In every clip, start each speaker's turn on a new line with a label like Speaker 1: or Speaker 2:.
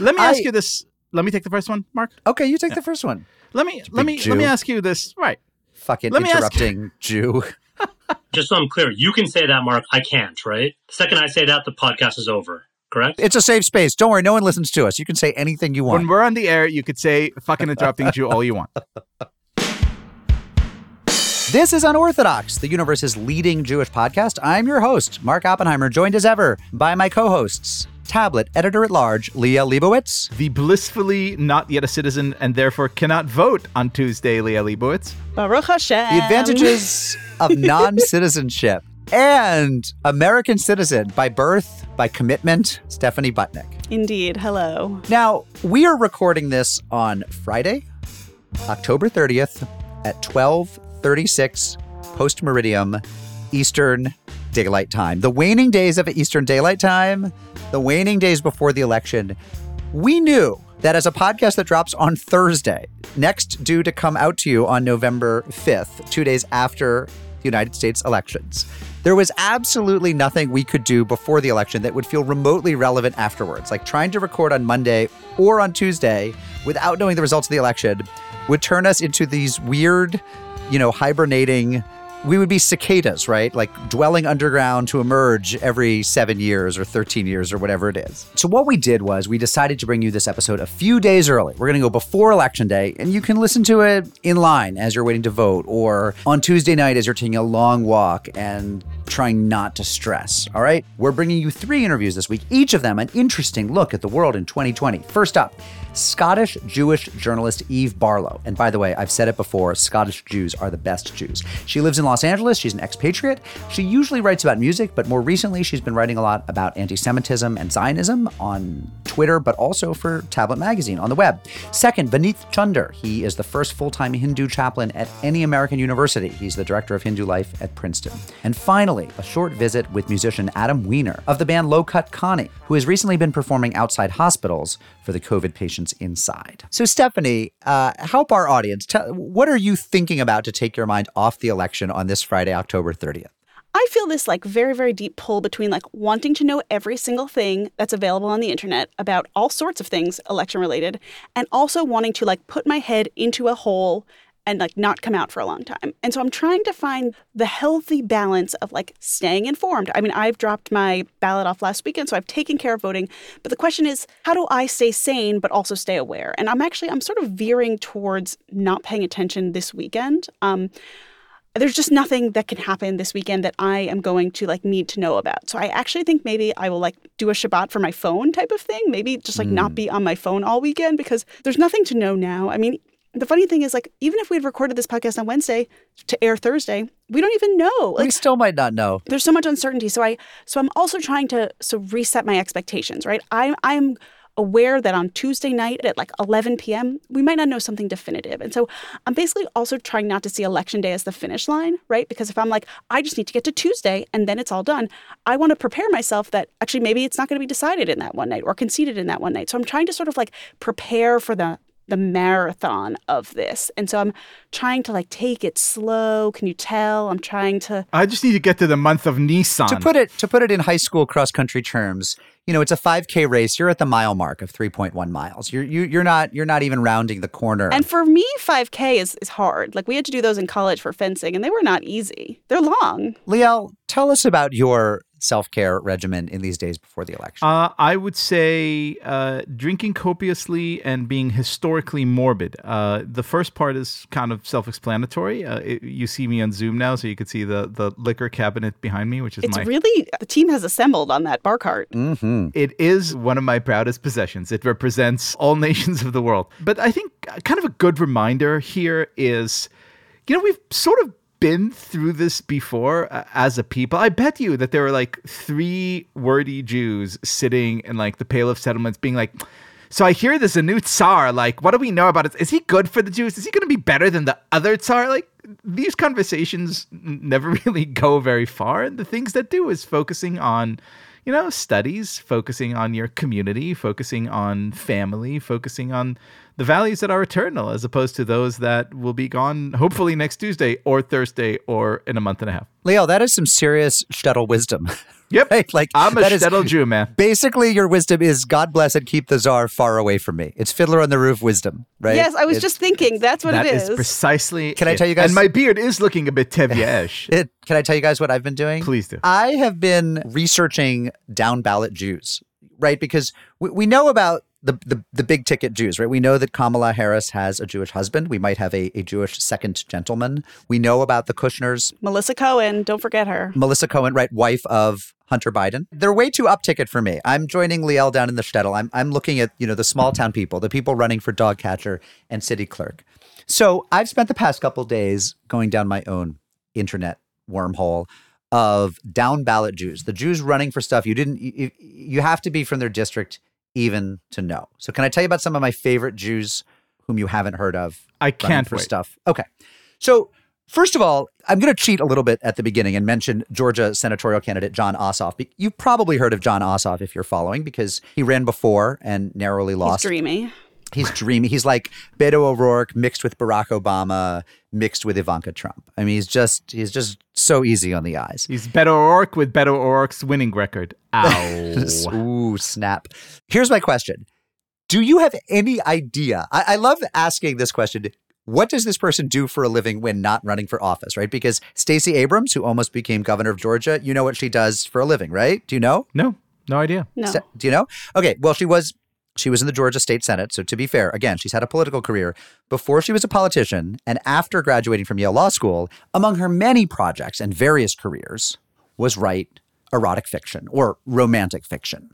Speaker 1: Let me ask you this. Let me take the first one, Mark.
Speaker 2: Okay, you take the first one.
Speaker 1: Let me let me
Speaker 2: big
Speaker 1: let me ask you this. Right.
Speaker 2: Fucking
Speaker 1: Let me ask-
Speaker 2: interrupting Jew.
Speaker 3: Just so I'm clear, you can say that, Mark. I can't, right? The second I say that, the podcast is over, correct?
Speaker 2: It's a safe space. Don't worry, no one listens to us. You can say anything you want.
Speaker 1: When we're on the air, you could say fucking interrupting Jew all you want.
Speaker 2: This is Unorthodox, the universe's leading Jewish podcast. I'm your host, Mark Oppenheimer, joined as ever by my co-hosts, tablet editor at large, Liel Leibovitz,
Speaker 1: The blissfully not yet a citizen and therefore cannot vote on Tuesday, Liel Leibovitz.
Speaker 4: Baruch Hashem.
Speaker 2: the advantages of non-citizenship, and American citizen by birth, by commitment, Stephanie Butnick.
Speaker 4: Indeed. Hello.
Speaker 2: Now, we are recording this on Friday, October 30th at 12:36 post meridium Eastern Daylight Time. The waning days of Eastern Daylight Time, the waning days before the election. We knew that as a podcast that drops on Thursday, next due to come out to you on November 5th, 2 days after the United States elections. There was absolutely nothing we could do before the election that would feel remotely relevant afterwards. Like trying to record on Monday or on Tuesday without knowing the results of the election would turn us into these weird, you know, hibernating. We would be cicadas, right? Like dwelling underground to emerge every seven years or 13 years or whatever it is. So, what we did was we decided to bring you this episode a few days early. We're going to go before Election Day, and you can listen to it in line as you're waiting to vote or on Tuesday night as you're taking a long walk and trying not to stress. All right? We're bringing you three interviews this week, each of them an interesting look at the world in 2020. First up, Scottish Jewish journalist Eve Barlow. And by the way, I've said it before Scottish Jews are the best Jews. She lives in Los Angeles. She's an expatriate. She usually writes about music, but more recently, she's been writing a lot about anti Semitism and Zionism on Twitter, but also for Tablet Magazine on the web. Second, Vineet Chander. He is the first full time Hindu chaplain at any American university. He's the director of Hindu life at Princeton. And finally, a short visit with musician Adam Weiner of the band Low Cut Connie, who has recently been performing outside hospitals for the COVID patients inside. So, Stephanie, uh, help our audience. Tell, what are you thinking about to take your mind off the election on this Friday, October 30th?
Speaker 4: I feel this like very, very deep pull between like wanting to know every single thing that's available on the internet about all sorts of things election related, and also wanting to like put my head into a hole and like not come out for a long time. And so I'm trying to find the healthy balance of like staying informed. I mean, I've dropped my ballot off last weekend, so I've taken care of voting. But the question is, how do I stay sane but also stay aware? And I'm actually I'm sort of veering towards not paying attention this weekend. Um, there's just nothing that can happen this weekend that I am going to like need to know about. So I actually think maybe I will like do a Shabbat for my phone type of thing. Maybe just like not be on my phone all weekend because there's nothing to know now. I mean, the funny thing is like even if we had recorded this podcast on Wednesday to air Thursday, we don't even know. Like, we
Speaker 2: still might not know.
Speaker 4: there's so much uncertainty. So I so I'm also trying to so reset my expectations, right? I'm I'm aware that on Tuesday night at like 11 p.m. we might not know something definitive. And so I'm basically also trying not to see election day as the finish line, right? Because if I'm like I just need to get to Tuesday and then it's all done, I want to prepare myself that actually maybe it's not going to be decided in that one night or conceded in that one night. So I'm trying to sort of like prepare for the the marathon of this. And so I'm trying to like take it slow. Can you tell? I'm trying to
Speaker 1: I just need to get to the month of Nisan.
Speaker 2: To put it to put it in high school cross country terms, you know, it's a 5K race. You're at the mile mark of 3.1 miles. You're you, you're not you're not even rounding the corner.
Speaker 4: And for me, 5K is, is hard. Like we had to do those in college for fencing, and they were not easy. They're long.
Speaker 2: Liel, tell us about your self care regimen in these days before the election.
Speaker 1: Uh, I would say uh, drinking copiously and being historically morbid. Uh, the first part is kind of self-explanatory. Uh, you see me on Zoom now, so you can see the the liquor cabinet behind me, which is
Speaker 4: It's
Speaker 1: my.
Speaker 4: really, the team has assembled on that bar cart.
Speaker 2: mm-hmm.
Speaker 1: it is one of my proudest possessions. It represents all nations of the world. But I think kind of a good reminder here is, you know, we've sort of been through this before uh, as a people. I bet you that there were like three wordy Jews sitting in like the Pale of Settlements being like, so I hear there's a new Tsar. Like, what do we know about it? Is he good for the Jews? Is he going to be better than the other Tsar? Like, these conversations never really go very far. And the things that do is focusing on, you know, studies, focusing on your community, focusing on family, focusing on the values that are eternal as opposed to those that will be gone hopefully next Tuesday or Thursday or in a month and a half.
Speaker 2: Liel, that is some serious shtetl wisdom.
Speaker 1: Yep.
Speaker 2: right? Like
Speaker 1: I'm a
Speaker 2: that is-
Speaker 1: shtetl Jew, man.
Speaker 2: Basically, your wisdom is God bless and keep the czar far away from me. It's Fiddler on the Roof wisdom, right?
Speaker 4: Yes, I was
Speaker 2: It's-
Speaker 4: just thinking that's what
Speaker 1: That
Speaker 4: it
Speaker 1: is
Speaker 4: is.
Speaker 1: precisely.
Speaker 2: Can I tell you guys-
Speaker 1: And my beard is looking a bit Tevye-ish.
Speaker 2: It, can I tell you guys what I've been doing?
Speaker 1: Please do.
Speaker 2: I have been researching down ballot Jews, right? Because we, we know about the, the, the big ticket Jews, right? We know that Kamala Harris has a Jewish husband. We might have a, a Jewish second gentleman. We know about the Kushners,
Speaker 4: Melissa Cohen, don't forget her.
Speaker 2: Melissa Cohen, right? Wife of Hunter Biden. They're way too up ticket for me. I'm joining Liel down in the shtetl. I'm, I'm looking at, you know, the small town people, the people running for dog catcher and city clerk. So I've spent the past couple days going down my own internet wormhole of down ballot Jews, the Jews running for stuff you didn't, you, you have to be from their district even to know. So can I tell you about some of my favorite Jews whom you haven't heard of?
Speaker 1: I can't
Speaker 2: for
Speaker 1: wait.
Speaker 2: stuff. Okay. So first of all, I'm going to cheat a little bit at the beginning and mention Georgia senatorial candidate Jon Ossoff. You've probably heard of Jon Ossoff if you're following because he ran before and narrowly lost.
Speaker 4: He's
Speaker 2: lost.
Speaker 4: dreamy.
Speaker 2: He's dreamy. He's like Beto O'Rourke mixed with Barack Obama, mixed with Ivanka Trump. I mean, he's just he's just so easy on the eyes.
Speaker 1: He's Beto O'Rourke with Beto O'Rourke's winning record. Ow.
Speaker 2: Ooh, snap. Here's my question. Do you have any idea? I, I love asking this question. What does this person do for a living when not running for office, right? Because Stacey Abrams, who almost became governor of Georgia, you know what she does for a living, right? Do you know?
Speaker 1: no, no idea.
Speaker 4: No.
Speaker 2: Sta- Do you know? Okay, well, she was she was in the Georgia State Senate. So to be fair, again, she's had a political career before she was a politician and after graduating from Yale Law School. Among her many projects and various careers was write erotic fiction or romantic fiction.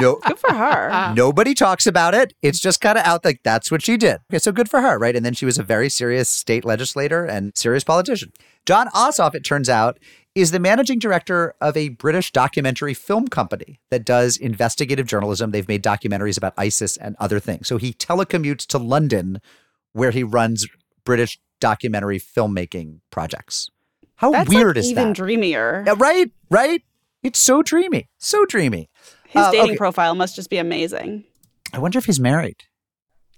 Speaker 2: No,
Speaker 4: Good for her.
Speaker 2: Nobody talks about it. It's just kind of out like that's what she did. Okay, so good for her, right? And then she was a very serious state legislator and serious politician. Jon Ossoff, it turns out, is the managing director of a British documentary film company that does investigative journalism. They've made documentaries about ISIS and other things. So he telecommutes to London where he runs British documentary filmmaking projects. How
Speaker 4: That's
Speaker 2: weird
Speaker 4: like
Speaker 2: is
Speaker 4: even
Speaker 2: that?
Speaker 4: Even dreamier.
Speaker 2: Yeah, right, right. It's so dreamy, so dreamy.
Speaker 4: His
Speaker 2: Uh,
Speaker 4: dating
Speaker 2: okay.
Speaker 4: profile must just be amazing.
Speaker 2: I wonder if he's married.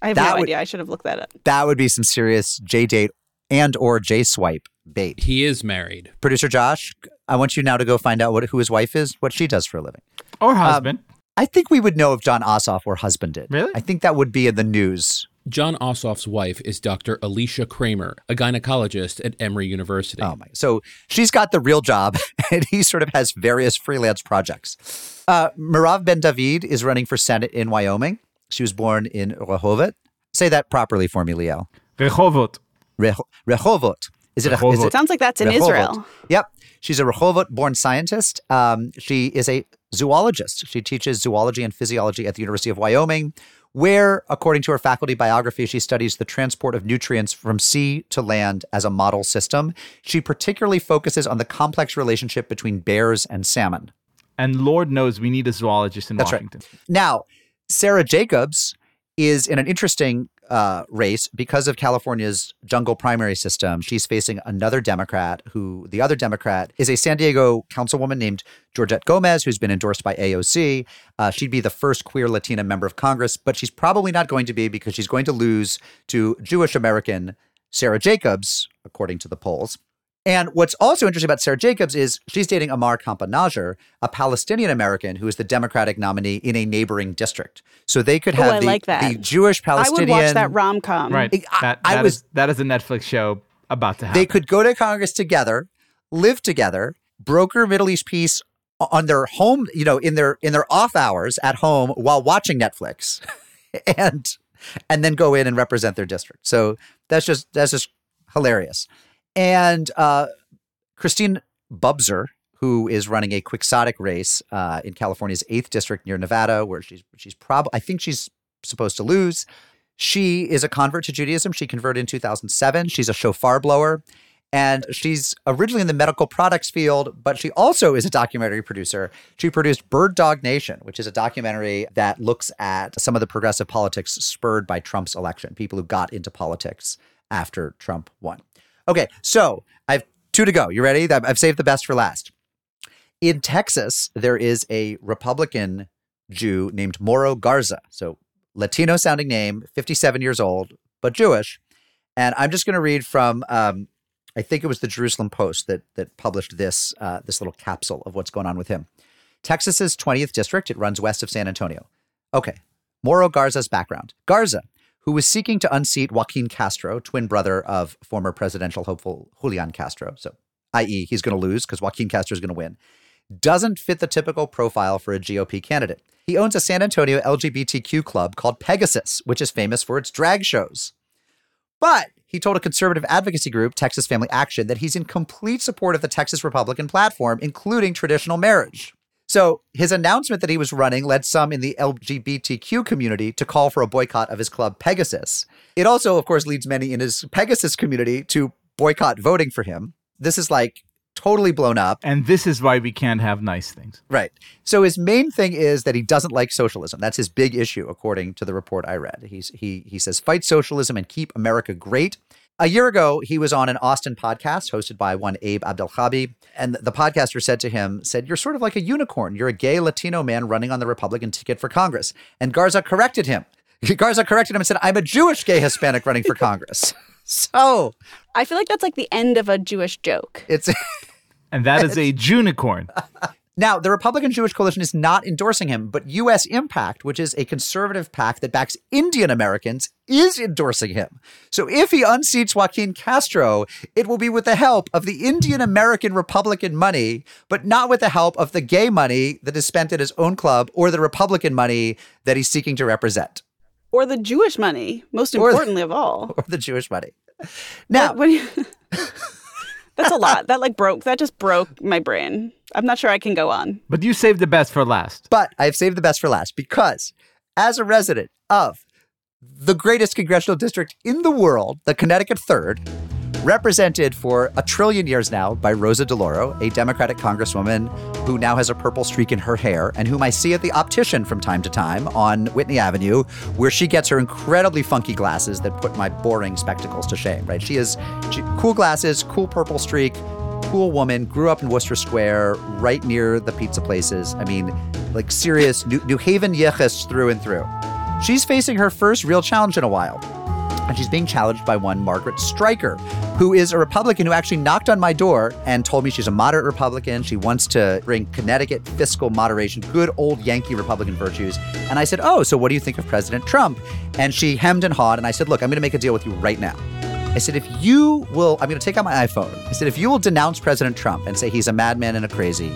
Speaker 4: I have
Speaker 2: That
Speaker 4: no
Speaker 2: would-
Speaker 4: idea. I should have looked that up.
Speaker 2: that would be some serious J date and or J swipe bait.
Speaker 5: He is married.
Speaker 2: Producer Josh, I want you now to go find out what who his wife is, what she does for a living.
Speaker 1: Or husband.
Speaker 2: I think we would know if Jon Ossoff were husbanded.
Speaker 1: Really?
Speaker 2: I think that would be in the news.
Speaker 5: Jon Ossoff's wife is Dr. Alisha Kramer, a gynecologist at Emory University.
Speaker 2: Oh my! So she's got the real job, and he sort of has various freelance projects. Uh, Merav Ben David is running for Senate in Wyoming. She was born in Rehovot. Say that properly for me, Liel.
Speaker 1: Rehovot.
Speaker 2: Reho- Rehovot. Is it? A, is
Speaker 1: Rehovot.
Speaker 2: it
Speaker 4: Sounds like that's in
Speaker 2: Rehovot.
Speaker 4: Israel.
Speaker 2: Yep. She's a Rehovot born scientist. Um, she is a zoologist. She teaches zoology and physiology at the University of Wyoming, where, according to her faculty biography, she studies the transport of nutrients from sea to land as a model system. She particularly focuses on the complex relationship between bears and salmon.
Speaker 1: And Lord knows we need a zoologist in
Speaker 2: That's right.
Speaker 1: Washington.
Speaker 2: Now, Sarah Jacobs is in an interesting uh, race because of California's jungle primary system. She's facing another Democrat who, the other Democrat, is a San Diego councilwoman named Georgette Gomez, who's been endorsed by AOC. Uh, she'd be the first queer Latina member of Congress, but she's probably not going to be because she's going to lose to Jewish American Sarah Jacobs, according to the polls. And what's also interesting about Sarah Jacobs is she's dating Ammar Campa-Najjar, a Palestinian American who is the Democratic nominee in a neighboring district. So they could
Speaker 4: Oh,
Speaker 2: have
Speaker 4: I
Speaker 2: the,
Speaker 4: like that.
Speaker 2: the Jewish
Speaker 4: I would watch that rom com.
Speaker 1: Right.
Speaker 2: I-
Speaker 1: that,
Speaker 2: I was-
Speaker 1: is- that is a Netflix show about to happen.
Speaker 2: They could go to Congress together, live together, broker Middle East peace on their home, you know, in their in their off hours at home while watching Netflix, and and then go in and represent their district. So that's just that's just hilarious. And uh, Christine Bubser, who is running a quixotic race uh, in California's eighth district near Nevada, where she's she's probably I think she's supposed to lose. She is a convert to Judaism. She converted in 2007. She's a shofar blower. And she's originally in the medical products field, but she also is a documentary producer. She produced Bird Dog Nation, which is a documentary that looks at some of the progressive politics spurred by Trump's election, people who got into politics after Trump won. Okay, so I have two to go. You ready? I've I've saved the best for last. In Texas, there is a Republican Jew named Mauro Garza. So Latino sounding name, 57 years old, but Jewish. And I'm just going to read from, um, I think it was the Jerusalem Post that that published this uh, this little capsule of what's going on with him. Texas's 20th district. It runs west of San Antonio. Okay, Mauro Garza's background. Garza, who was seeking to unseat Joaquin Castro, twin brother of former presidential hopeful Julian Castro, so i.e., he's going to lose because Joaquin Castro is going to win, doesn't fit the typical profile for a GOP candidate. He owns a San Antonio LGBTQ club called Pegasus, which is famous for its drag shows. But he told a conservative advocacy group, Texas Family Action, that he's in complete support of the Texas Republican platform, including traditional marriage. So his announcement that he was running led some in the LGBTQ community to call for a boycott of his club Pegasus. It also, of course, leads many in his Pegasus community to boycott voting for him. This is like totally blown up.
Speaker 1: And this is why we can't have nice things.
Speaker 2: Right. So his main thing is that he doesn't like socialism. That's his big issue, according to the report I read. He's he he says fight socialism and keep America great. A year ago, he was on an Austin podcast hosted by one Abe Abdelkhabi, and the podcaster said to him, "said You're sort of like a unicorn. You're a gay Latino man running on the Republican ticket for Congress." And Garza corrected him. Garza corrected him and said, "I'm a Jewish gay Hispanic running for Congress." so
Speaker 4: I feel like that's like the end of a Jewish joke.
Speaker 2: it's
Speaker 1: And that is a junicorn.
Speaker 2: Now, the Republican Jewish Coalition is not endorsing him, but US Impact, which is a conservative PAC that backs Indian Americans, is endorsing him. So if he unseats Joaquin Castro, it will be with the help of the Indian American Republican money, but not with the help of the gay money that is spent at his own club or the Republican money that he's seeking to represent,
Speaker 4: Or the Jewish money, most
Speaker 2: Or the-
Speaker 4: importantly of all.
Speaker 2: or the Jewish money. Now,
Speaker 4: What- what do you- that's a lot. That like broke. That just broke my brain. I'm not sure I can go on.
Speaker 1: But you saved the best for last.
Speaker 2: But I've saved the best for last because as a resident of the greatest congressional district in the world, the Connecticut 3rd, represented for a trillion years now by Rosa DeLauro, a Democratic congresswoman who now has a purple streak in her hair and whom I see at the optician from time to time on Whitney Avenue, where she gets her incredibly funky glasses that put my boring spectacles to shame, right? She is she, cool glasses, cool purple streak, cool woman, grew up in Wooster Square, right near the pizza places. I mean, like serious New, New Haven yichus through and through. She's facing her first real challenge in a while. And she's being challenged by one Margaret Streicker, who is a Republican who actually knocked on my door and told me she's a moderate Republican. She wants to bring Connecticut fiscal moderation, good old Yankee Republican virtues. And I said, Oh, so what do you think of President Trump? And she hemmed and hawed. And I said, Look, I'm going to make a deal with you right now. I said, if you will, I'm going to take out my iPhone. I said, if you will denounce President Trump and say he's a madman and a crazy,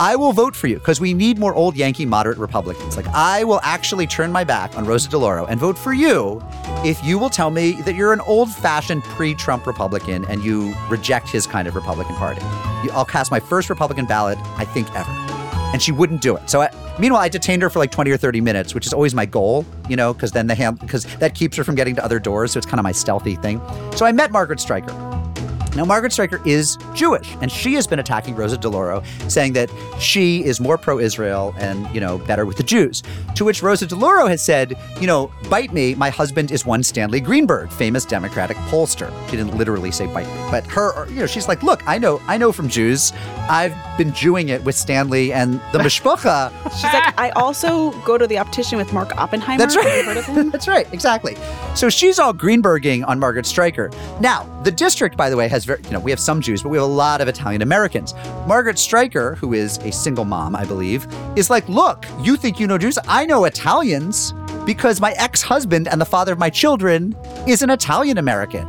Speaker 2: I will vote for you because we need more old Yankee moderate Republicans. Like, I will actually turn my back on Rosa DeLauro and vote for you if you will tell me that you're an old fashioned pre Trump Republican and you reject his kind of Republican Party. I'll cast my first Republican ballot, I think, ever. And she wouldn't do it. So, I, meanwhile, I detained her for like 20 or 30 minutes, which is always my goal, you know, because then the ham, because that keeps her from getting to other doors. So it's kind of my stealthy thing. So I met Margaret Streicker. Now, Margaret Streicker is Jewish, and she has been attacking Rosa DeLauro, saying that she is more pro-Israel and, you know, better with the Jews. To which Rosa DeLauro has said, you know, bite me, my husband is one Stanley Greenberg, famous Democratic pollster. She didn't literally say bite me, but her, you know, she's like, look, I know, I know from Jews. I've been Jewing it with Stanley and the Mishpucha.
Speaker 4: She's like, I also go to the optician with Mark Oppenheimer.
Speaker 2: That's right.
Speaker 4: heard of him?
Speaker 2: That's right. Exactly. So she's all Greenberging on Margaret Streicker. Now, the district, by the way, has very, you know, we have some Jews, but we have a lot of Italian Americans. Margaret Streicker, who is a single mom, I believe, is like, look, you think you know Jews? I know Italians because my ex husband and the father of my children is an Italian American.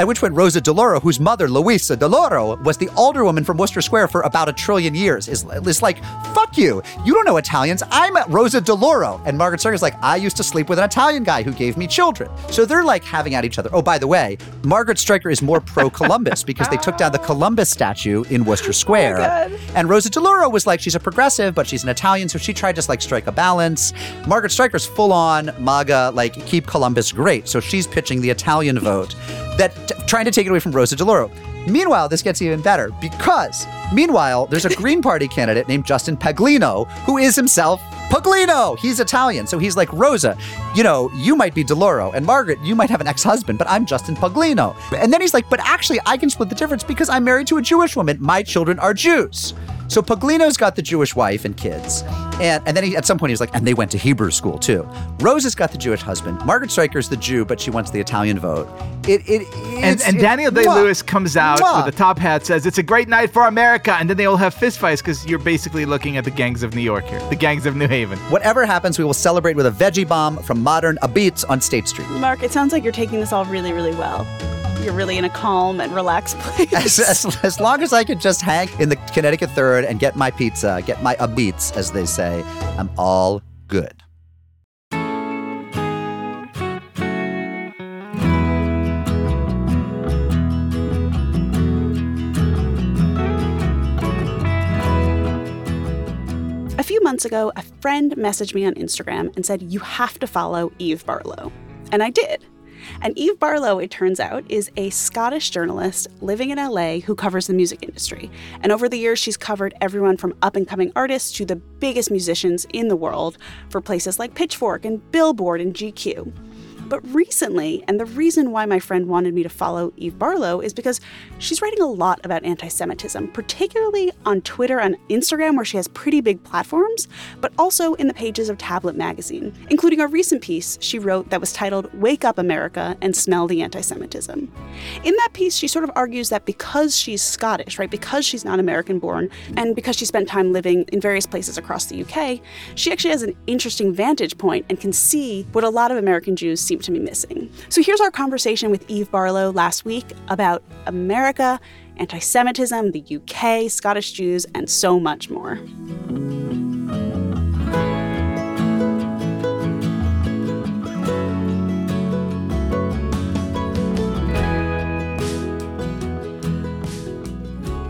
Speaker 2: At which point, Rosa DeLauro, whose mother, Luisa DeLauro, was the alderwoman from Wooster Square for about a trillion years, is, is like, fuck you. You don't know Italians. I'm Rosa DeLauro. And Margaret Streicker's like, I used to sleep with an Italian guy who gave me children. So they're like having at each other. Oh, by the way, Margaret Streicker is more pro Columbus because they took down the Columbus statue in Wooster oh Square.
Speaker 4: God.
Speaker 2: And Rosa DeLauro was like, she's a progressive, but she's an Italian, so she tried to like strike a balance. Margaret Streicker's full on MAGA, like keep Columbus great. So she's pitching the Italian vote that t- trying to take it away from Rosa DeLauro. Meanwhile, this gets even better because meanwhile, there's a Green Party candidate named Justin Paglino who is himself Paglino. He's Italian. So he's like, Rosa, you know, you might be DeLauro, and Margaret, you might have an ex husband, but I'm Justin Paglino. And then he's like, but actually, I can split the difference because I'm married to a Jewish woman. My children are Jews. So Paglino's got the Jewish wife and kids. And, and then he, at some point he's like, and they went to Hebrew school too. Rose has got the Jewish husband. Margaret Streicker's the Jew, but she wants the Italian vote. It, it,
Speaker 1: And, and
Speaker 2: it-
Speaker 1: Daniel Day. Lewis comes out
Speaker 2: Mwah.
Speaker 1: with a top hat, says it's a great night for America, and then they all have fistfights because you're basically looking at the gangs of New York here, the gangs of New Haven.
Speaker 2: Whatever happens, we will celebrate with a veggie bomb from Modern Apizza on State Street.
Speaker 4: Mark, it sounds like you're taking this all really, really well. You're really in a calm and relaxed place.
Speaker 2: As, as, as long as I can just hang in the Connecticut Third and get my pizza, get my Apizza, as they say, I'm all good.
Speaker 4: A few months ago, a friend messaged me on Instagram and said, You have to follow Eve Barlow. And I did. And Eve Barlow, it turns out, is a Scottish journalist living in LA who covers the music industry. And over the years, she's covered everyone from up and coming artists to the biggest musicians in the world for places like Pitchfork and Billboard and GQ. But recently, and the reason why my friend wanted me to follow Eve Barlow is because she's writing a lot about anti Semitism, particularly on Twitter and Instagram, where she has pretty big platforms, but also in the pages of Tablet magazine, including a recent piece she wrote that was titled Wake Up America and Smell the Anti Semitism. In that piece, she sort of argues that because she's Scottish, right, because she's not American born, and because she spent time living in various places across the UK, she actually has an interesting vantage point and can see what a lot of American Jews seem to be missing. So here's our conversation with Eve Barlow last week about America, anti Semitism, the UK, Scottish Jews, and so much more.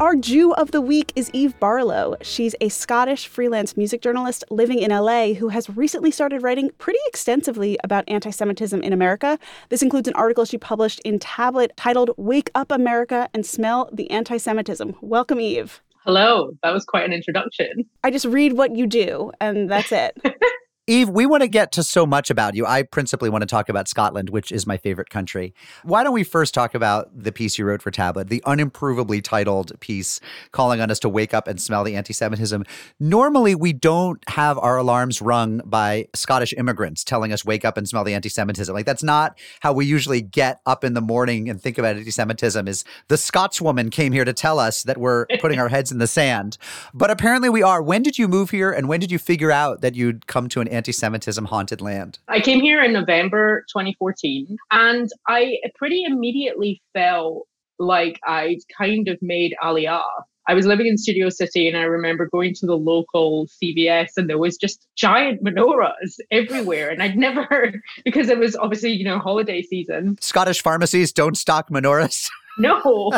Speaker 4: Our Jew of the week is Eve Barlow. She's a Scottish freelance music journalist living in LA who has recently started writing pretty extensively about anti Semitism in America. This includes an article she published in Tablet titled Wake Up America and Smell the Anti Semitism. Welcome, Eve.
Speaker 6: Hello, that was quite an introduction.
Speaker 4: I just read what you do, and that's it.
Speaker 2: Eve, we want to get to so much about you. I principally want to talk about Scotland, which is my favorite country. Why don't we first talk about the piece you wrote for Tablet, the unimprovably titled piece calling on us to wake up and smell the anti Semitism? Normally, we don't have our alarms rung by Scottish immigrants telling us, wake up and smell the anti Semitism. Like, that's not how we usually get up in the morning and think about anti Semitism, is the Scotswoman came here to tell us that we're putting our heads in the sand. But apparently, we are. When did you move here and when did you figure out that you'd come to an anti Semitism haunted land?
Speaker 6: I came here in November 2014 and I pretty immediately felt like I'd kind of made Aliyah. I was living in Studio City and I remember going to the local CVS and there was just giant menorahs everywhere. And I'd never heard because it was obviously, you know, holiday season.
Speaker 2: Scottish pharmacies don't stock menorahs.
Speaker 6: No,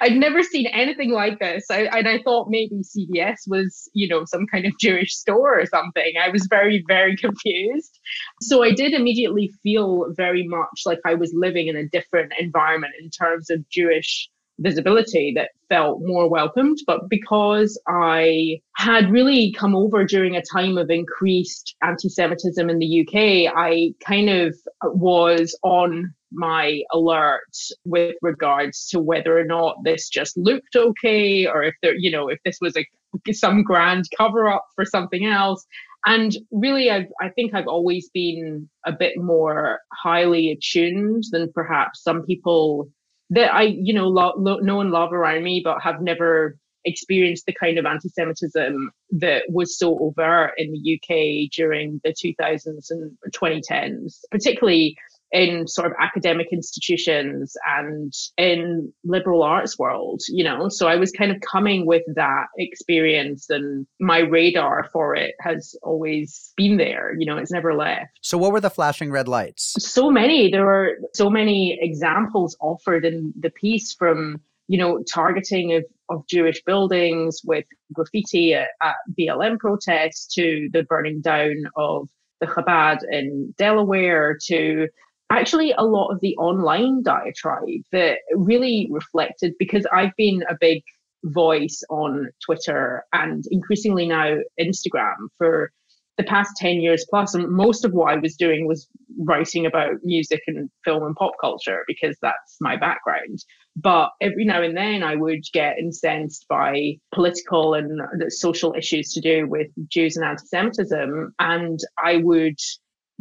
Speaker 6: I'd never seen anything like this. I, and I thought maybe CVS was, you know, some kind of Jewish store or something. I was very, very confused. So I did immediately feel very much like I was living in a different environment in terms of Jewish visibility that felt more welcomed. But because I had really come over during a time of increased anti Semitism in the UK, I kind of was on my alert with regards to whether or not this just looked okay or if there you know if this was a some grand cover up for something else and really I've, i think i've always been a bit more highly attuned than perhaps some people that i you know lo- lo- know and love around me but have never experienced the kind of anti-Semitism that was so overt in the UK during the 2000s and 2010s, particularly in sort of academic institutions and in liberal arts world, you know. So I was kind of coming with that experience and my radar for it has always been there, you know, it's never left.
Speaker 2: So, what were the flashing red lights?
Speaker 6: So many, there were so many examples offered in the piece from you know, targeting of, of Jewish buildings with graffiti at, at BLM protests to the burning down of the Chabad in Delaware to actually a lot of the online diatribe that really reflected because I've been a big voice on Twitter and increasingly now Instagram for the past 10 years plus and most of what i was doing was writing about music and film and pop culture because that's my background. But every now and then I would get incensed by political and social issues to do with Jews and anti Semitism. And I would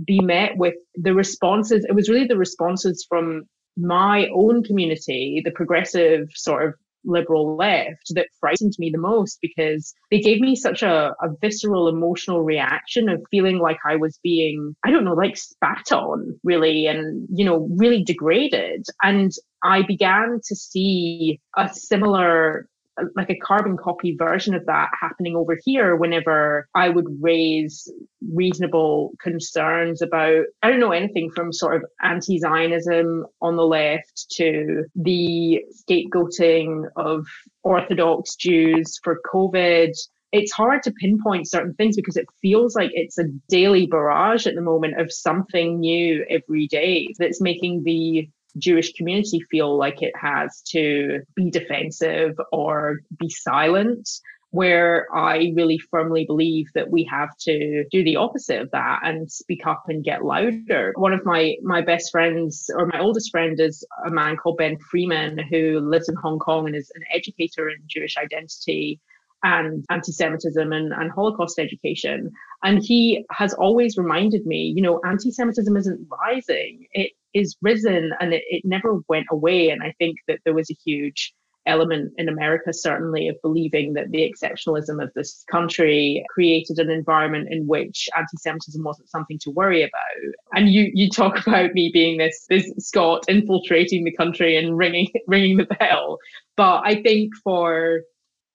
Speaker 6: be met with the responses. It was really the responses from my own community, the progressive sort of liberal left that frightened me the most because they gave me such a, a visceral emotional reaction of feeling like I was being, I don't know, like spat on really and, you know, really degraded. And I began to see a similar like a carbon copy version of that happening over here whenever I would raise reasonable concerns about, I don't know, anything from sort of anti Zionism on the left to the scapegoating of Orthodox Jews for COVID. It's hard to pinpoint certain things because it feels like it's a daily barrage at the moment of something new every day that's making the Jewish community feel like it has to be defensive or be silent where I really firmly believe that we have to do the opposite of that and speak up and get louder. One of my my best friends or my oldest friend is a man called Ben Freeman who lives in Hong Kong and is an educator in Jewish identity and anti-Semitism and, and Holocaust education. And he has always reminded me, you know, anti-Semitism isn't rising. It is risen and it, it never went away. And I think that there was a huge element in America, certainly, of believing that the exceptionalism of this country created an environment in which anti-Semitism wasn't something to worry about. And you you talk about me being this this Scot infiltrating the country and ringing ringing the bell, but I think for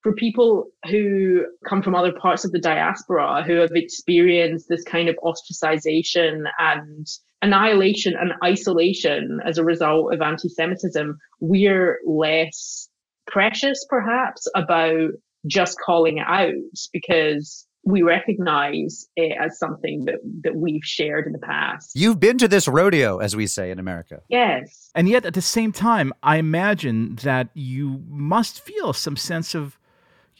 Speaker 6: for people who come from other parts of the diaspora who have experienced this kind of ostracization and annihilation and isolation as a result of anti Semitism, we're less precious perhaps about just calling it out because we recognize it as something that, that we've shared in the past.
Speaker 2: You've been to this rodeo, as we say in America.
Speaker 6: Yes.
Speaker 1: And yet, at the same time, I imagine that you must feel some sense of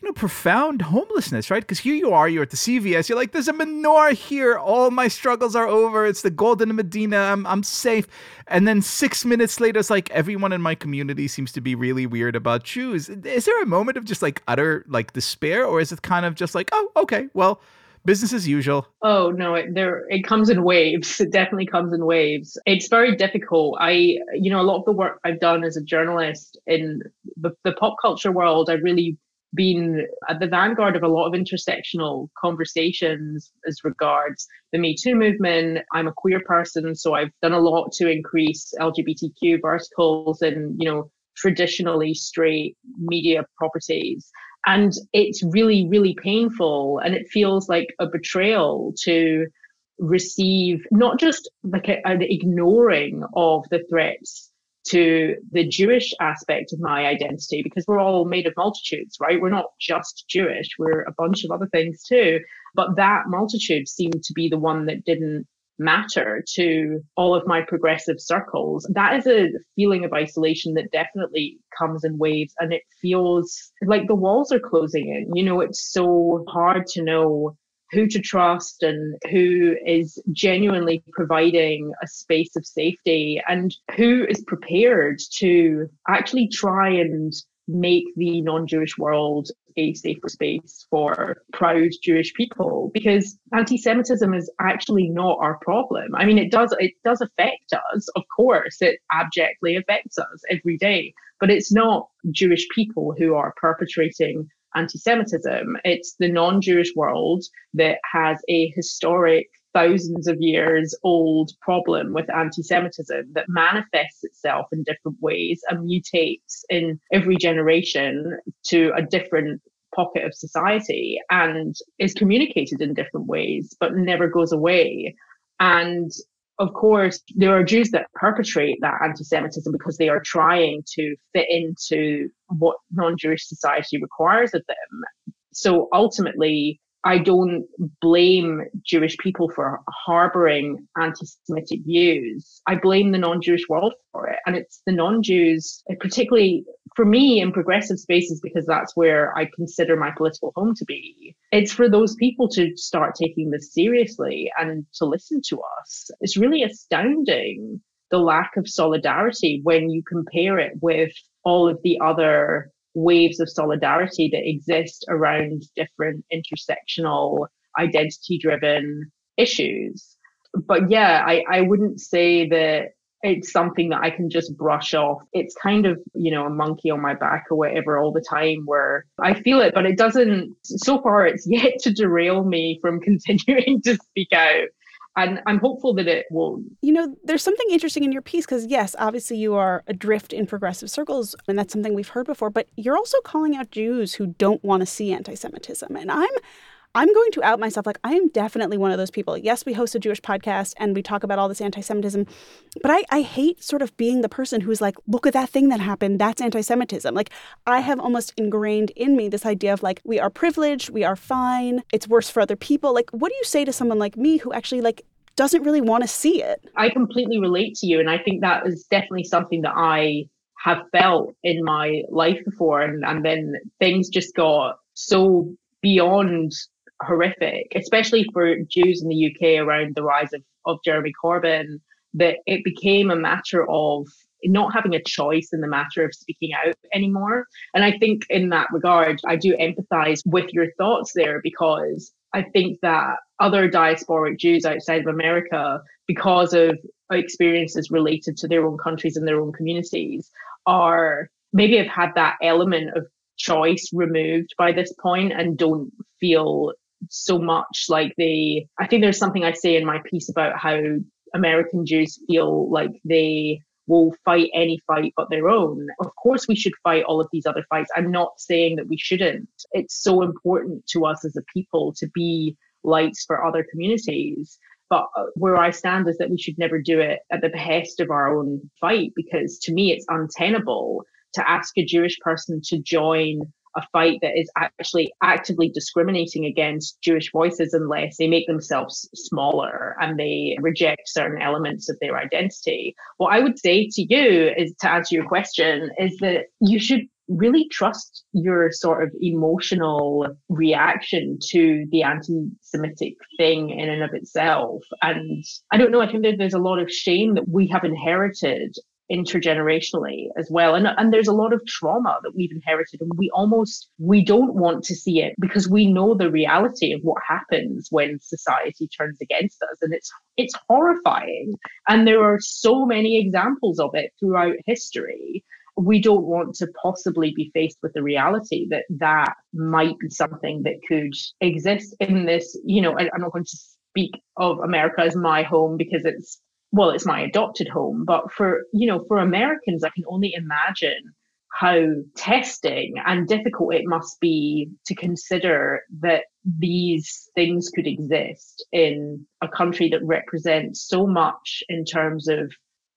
Speaker 1: you know, profound homelessness, right? Because here you are, you're at the CVS, you're like, there's a menorah here. All my struggles are over. It's the golden Medina. I'm, I'm safe. And then six minutes later, it's like everyone in my community seems to be really weird about Jews. Is there a moment of just like utter like despair, or is it kind of just like, oh, okay, well, business as usual?
Speaker 6: Oh no, it, there it comes in waves. It definitely comes in waves. It's very difficult. I, you know, a lot of the work I've done as a journalist in the, the pop culture world, I really been at the vanguard of a lot of intersectional conversations as regards the Me Too movement. I'm a queer person, so I've done a lot to increase LGBTQ verticals and, you know, traditionally straight media properties. And it's really, really painful. And it feels like a betrayal to receive not just like a, an ignoring of the threats to the Jewish aspect of my identity because we're all made of multitudes, right? We're not just Jewish, we're a bunch of other things too. But that multitude seemed to be the one that didn't matter to all of my progressive circles. That is a feeling of isolation that definitely comes in waves and it feels like the walls are closing in. You know, it's so hard to know who to trust and who is genuinely providing a space of safety and who is prepared to actually try and make the non-Jewish world a safer space for proud Jewish people because anti-Semitism is actually not our problem. I mean, it does it does affect us, of course, it abjectly affects us every day, but it's not Jewish people who are perpetrating anti Semitism. It's the non Jewish world that has a historic, thousands of years old problem with anti Semitism that manifests itself in different ways and mutates in every generation to a different pocket of society and is communicated in different ways, but never goes away. And of course, there are Jews that perpetrate that anti Semitism because they are trying to fit into what non Jewish society requires of them. So ultimately, I don't blame Jewish people for harboring anti Semitic views. I blame the non Jewish world for it. And it's the non Jews, particularly for me in progressive spaces, because that's where I consider my political home to be, it's for those people to start taking this seriously and to listen to us. It's really astounding the lack of solidarity when you compare it with all of the other waves of solidarity that exist around different intersectional identity driven issues. But yeah, I, I wouldn't say that it's something that I can just brush off. It's kind of, you know, a monkey on my back or whatever all the time where I feel it, but it doesn't, so far, it's yet to derail me from continuing to speak out. And I'm hopeful that it won't.
Speaker 4: You know, there's something interesting in your piece because, yes, obviously you are adrift in progressive circles, and that's something we've heard before, but you're also calling out Jews who don't want to see anti Semitism. And I'm I'm going to out myself. Like, I am definitely one of those people. Yes, we host a Jewish podcast and we talk about all this anti Semitism, but I, I hate sort of being the person who's like, look at that thing that happened. That's anti Semitism. Like, I have almost ingrained in me this idea of like, we are privileged, we are fine, it's worse for other people. Like, what do you say to someone like me who actually like doesn't really want to see it?
Speaker 6: I completely relate to you. And I think that is definitely something that I have felt in my life before. And, and then things just got so beyond horrific, especially for Jews in the UK around the rise of, of Jeremy Corbyn, that it became a matter of not having a choice in the matter of speaking out anymore. And I think in that regard, I do empathize with your thoughts there because I think that other diasporic Jews outside of America, because of experiences related to their own countries and their own communities, are maybe have had that element of choice removed by this point and don't feel so much. Like they i think there's something i say in my piece about how american jews feel like they will fight any fight but their own. Of course we should fight all of these other fights. I'm not saying that we shouldn't. It's so important to us as a people to be lights for other communities. But uh, where I stand is that we should never do it at the behest of our own fight, because to me, it's untenable to ask a Jewish person to join a fight that is actually actively discriminating against Jewish voices unless they make themselves smaller and they reject certain elements of their identity. What I would say to you is to answer your question is that you should really trust your sort of emotional reaction to the anti-Semitic thing in and of itself. And I don't know, I think that there's a lot of shame that we have inherited intergenerationally as well. And and there's a lot of trauma that we've inherited and we almost we don't want to see it because we know the reality of what happens when society turns against us. And it's it's horrifying. And there are so many examples of it throughout history. We don't want to possibly be faced with the reality that that might be something that could exist in this you know i'm not going to speak of america as my home because it's well, it's my adopted home, but for, you know, for Americans, I can only imagine how testing and difficult it must be to consider that these things could exist in a country that represents so much in terms of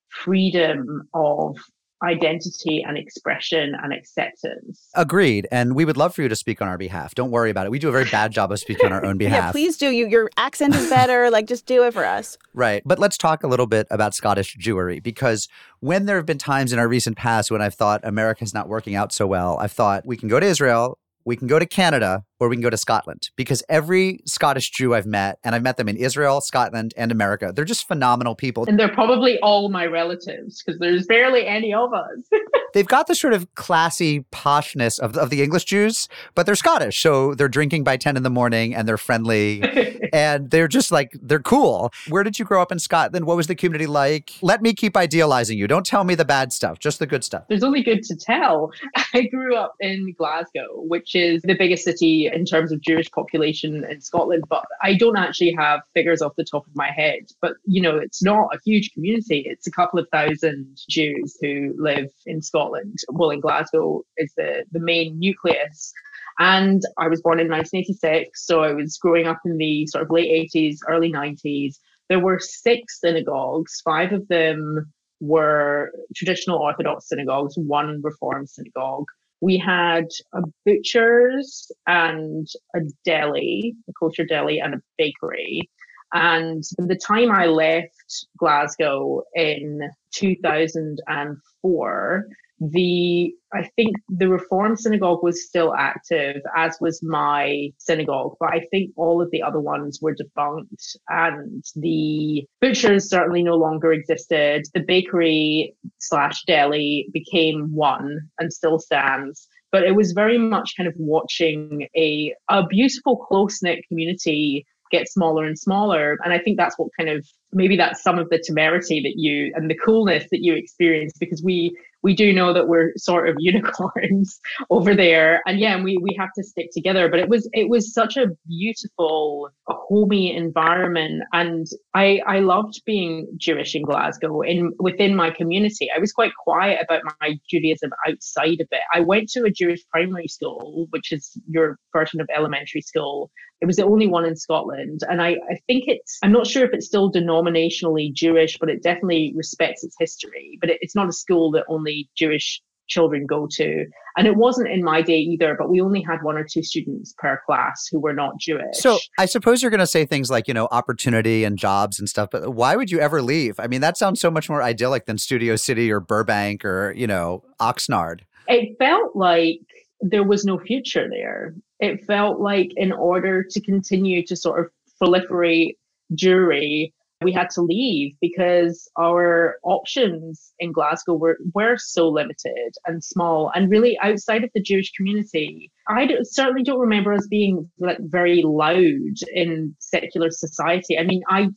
Speaker 6: freedom of identity and expression and acceptance.
Speaker 2: Agreed. And we would love for you to speak on our behalf. Don't worry about it. We do a very bad job of speaking on our own behalf.
Speaker 4: yeah, please do. You, your accent is better. like, just do it for us.
Speaker 2: Right. But let's talk a little bit about Scottish Jewry because when there have been times in our recent past when I've thought America's not working out so well, I've thought we can go to Israel, we can go to Canada, or we can go to Scotland because every Scottish Jew I've met, and I've met them in Israel, Scotland, and America, they're just phenomenal people.
Speaker 6: And they're probably all my relatives because there's barely any of us.
Speaker 2: They've got the sort of classy poshness of, of the English Jews, but they're Scottish. So they're drinking by 10 in the morning and they're friendly and they're just like, they're cool. Where did you grow up in Scotland? What was the community like? Let me keep idealizing you. Don't tell me the bad stuff, just the good stuff.
Speaker 6: There's only good to tell. I grew up in Glasgow, which is the biggest city in terms of Jewish population in Scotland, but I don't actually have figures off the top of my head. But, you know, it's not a huge community. It's a couple of thousand Jews who live in Scotland. Well, in Glasgow is the, the main nucleus. And I was born in 1986, so I was growing up in the sort of late 80s, early 90s. There were six synagogues, five of them were traditional Orthodox synagogues, one Reform synagogue we had a butcher's and a deli, a kosher deli, and a bakery. And the time I left Glasgow in 2004, the I think the Reform synagogue was still active, as was my synagogue, but I think all of the other ones were defunct, and the butchers certainly no longer existed. The bakery slash deli became one and still stands. But it was very much kind of watching a a beautiful close knit community get smaller and smaller. And I think that's what kind of maybe that's some of the temerity that you and the coolness that you experience because we we do know that we're sort of unicorns over there. And yeah we we have to stick together but it was it was such a beautiful homey environment. And i i loved being jewish in glasgow in within my community. I was quite quiet about my judaism outside of it. I went to a jewish primary school which is your version of elementary school. It was the only one in Scotland. And I, I think it's, I'm not sure if it's still denominationally Jewish, but it definitely respects its history. But it, it's not a school that only Jewish children go to. And it wasn't in my day either, but we only had one or two students per class who were not Jewish.
Speaker 2: So I suppose you're going to say things like, you know, opportunity and jobs and stuff, but why would you ever leave? I mean, that sounds so much more idyllic than Studio City or Burbank or, you know, Oxnard.
Speaker 6: It felt like there was no future there. It felt like in order to continue to sort of proliferate Jewry, we had to leave because our options in Glasgow were, were so limited and small and really outside of the Jewish community. I don't, certainly don't remember us being like very loud in secular society. I mean, I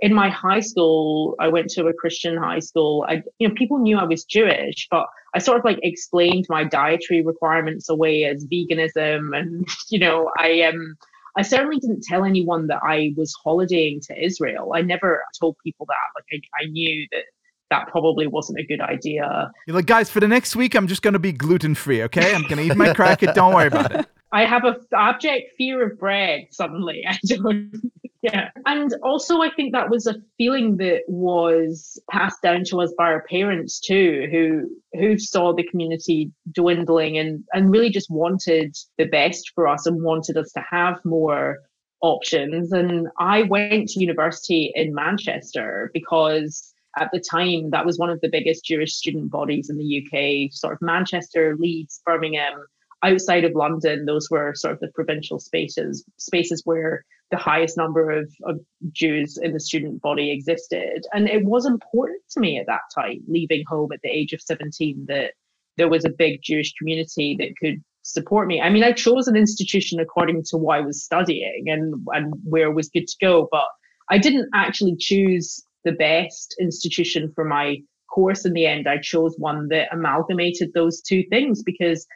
Speaker 6: in my high school, I went to a Christian high school. I, you know, people knew I was Jewish, but I sort of like explained my dietary requirements away as veganism, and you know, I am. Um, I certainly didn't tell anyone that I was holidaying to Israel. I never told people that. Like, I, I knew that that probably wasn't a good idea.
Speaker 1: You're like, guys, for the next week, I'm just going to be gluten free, okay? I'm going to eat my cracker. Don't worry about it.
Speaker 6: I have a abject fear of bread suddenly. I don't yeah. And also I think that was a feeling that was passed down to us by our parents too, who who saw the community dwindling and, and really just wanted the best for us and wanted us to have more options. And I went to university in Manchester because at the time that was one of the biggest Jewish student bodies in the UK, sort of Manchester, Leeds, Birmingham outside of London, those were sort of the provincial spaces, spaces where the highest number of, of Jews in the student body existed. And it was important to me at that time, leaving home at the age of 17, that there was a big Jewish community that could support me. I mean, I chose an institution according to what I was studying and, and where was good to go, but I didn't actually choose the best institution for my course in the end. I chose one that amalgamated those two things because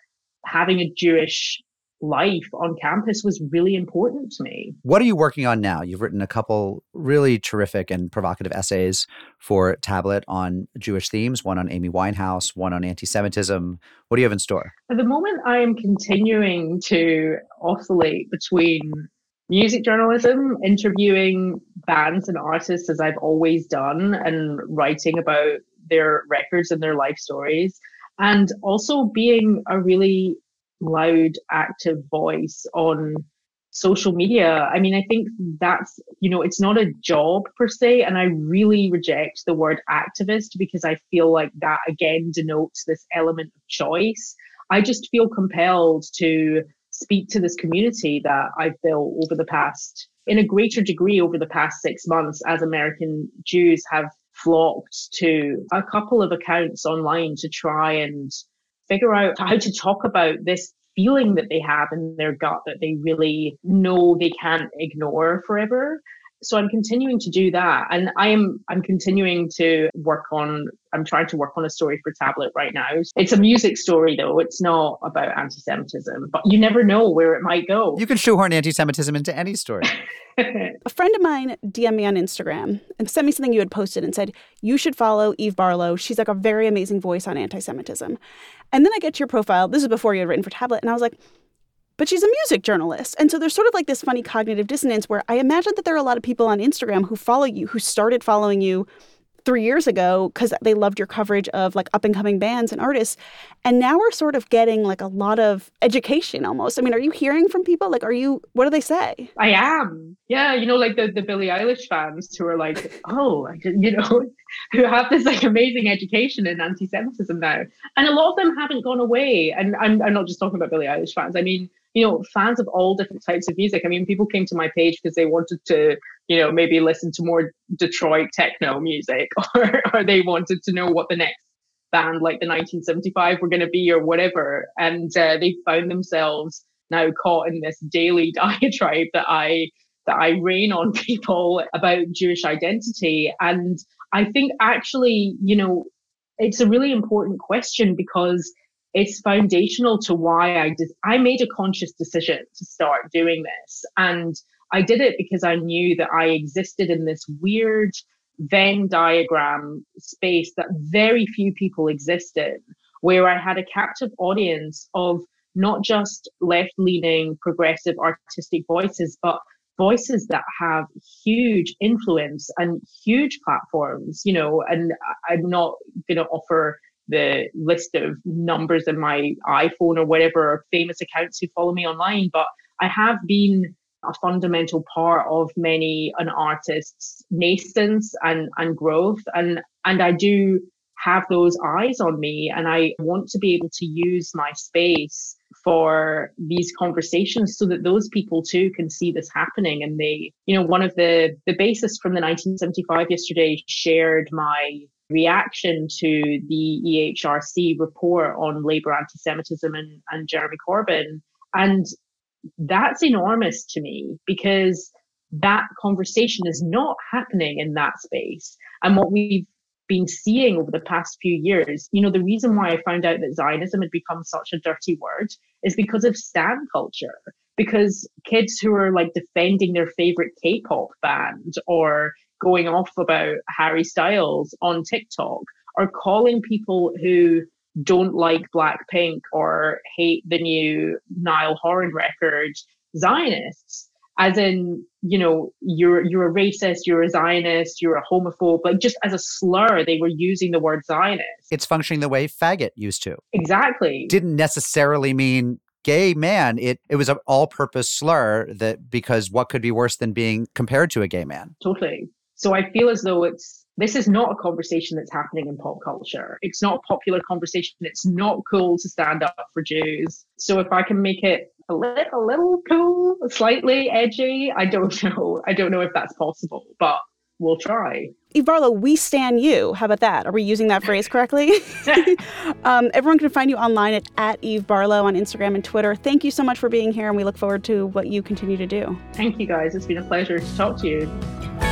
Speaker 6: having a Jewish life on campus was really important to me.
Speaker 2: What are you working on now? You've written a couple really terrific and provocative essays for Tablet on Jewish themes, one on Amy Winehouse, one on anti Semitism. What do you have in store?
Speaker 6: At the moment, I am continuing to oscillate between music journalism, interviewing bands and artists as I've always done, and writing about their records and their life stories and also being a really loud, active voice on social media. I mean, I think that's, you know, it's not a job per se. And I really reject the word activist because I feel like that again denotes this element of choice. I just feel compelled to speak to this community that I've built over the past, in a greater degree over the past six months as American Jews have flocked to a couple of accounts online to try and figure out how to talk about this feeling that they have in their gut that they really know they can't ignore forever so i'm continuing to do that and i am i'm continuing to work on i'm trying to work on a story for tablet right now. It's a music story though. It's not about anti-semitism but you never know where it might go.
Speaker 2: You can shoehorn anti-semitism into any story.
Speaker 4: A friend of mine dm me on instagram and sent me something you had posted and said you should follow eve barlow. She's like a very amazing voice on anti-semitism. And then i get to your profile. This is before you had written for tablet and i was like but she's a music journalist. And so there's sort of like this funny cognitive dissonance where I imagine that there are a lot of people on Instagram who follow you, who started following you
Speaker 7: three years ago because they loved your coverage of like up and coming bands and artists. And now we're sort of getting like a lot of education almost. I mean, are you hearing from people? Like, are you, what do they say?
Speaker 6: I am. Yeah. You know, like the, the Billie Eilish fans who are like, oh, you know, who have this like amazing education in anti Semitism now. And a lot of them haven't gone away. And I'm, I'm not just talking about Billie Eilish fans. I mean, you know, fans of all different types of music. I mean, people came to my page because they wanted to, you know, maybe listen to more Detroit techno music or, or they wanted to know what the next band like the 1975 were going to be or whatever. And uh, they found themselves now caught in this daily diatribe that I that I rain on people about Jewish identity. And I think actually, you know, it's a really important question because it's foundational to why I did. I made a conscious decision to start doing this. And I did it because I knew that I existed in this weird Venn diagram space that very few people exist in, where I had a captive audience of not just left leaning, progressive artistic voices, but voices that have huge influence and huge platforms, you know, and I'm not going to offer the list of numbers in my iPhone or whatever, famous accounts who follow me online, but I have been a fundamental part of many an artist's nascence and, and growth. And and I do have those eyes on me and I want to be able to use my space for these conversations so that those people too can see this happening and they you know one of the the bassists from the 1975 yesterday shared my reaction to the EHRC report on Labour anti Semitism and, and Jeremy Corbyn. And that's enormous to me because that conversation is not happening in that space. And what we've been seeing over the past few years, you know, the reason why I found out that Zionism had become such a dirty word is because of stan culture. Because kids who are like defending their favorite K pop band or going off about Harry Styles on TikTok are calling people who don't like Blackpink or hate the new Niall Horan record Zionists. As in, you know, you're you're a racist, you're a Zionist, you're a homophobe. Like just as a slur, they were using the word Zionist.
Speaker 2: It's functioning the way faggot used to.
Speaker 6: Exactly.
Speaker 2: Didn't necessarily mean gay man. It it was an all-purpose slur that because what could be worse than being compared to a gay man?
Speaker 6: Totally. So I feel as though it's this is not a conversation that's happening in pop culture. It's not a popular conversation. It's not cool to stand up for Jews. So if I can make it a little, a little cool, slightly edgy, I don't know. I don't know if that's possible, but we'll try.
Speaker 7: Eve Barlow, we stand you. How about that? Are we using that phrase correctly? um, everyone can find you online at, at Eve Barlow on Instagram and Twitter. Thank you so much for being here, and we look forward to what you continue to do.
Speaker 6: Thank you, guys. It's been a pleasure to talk to you.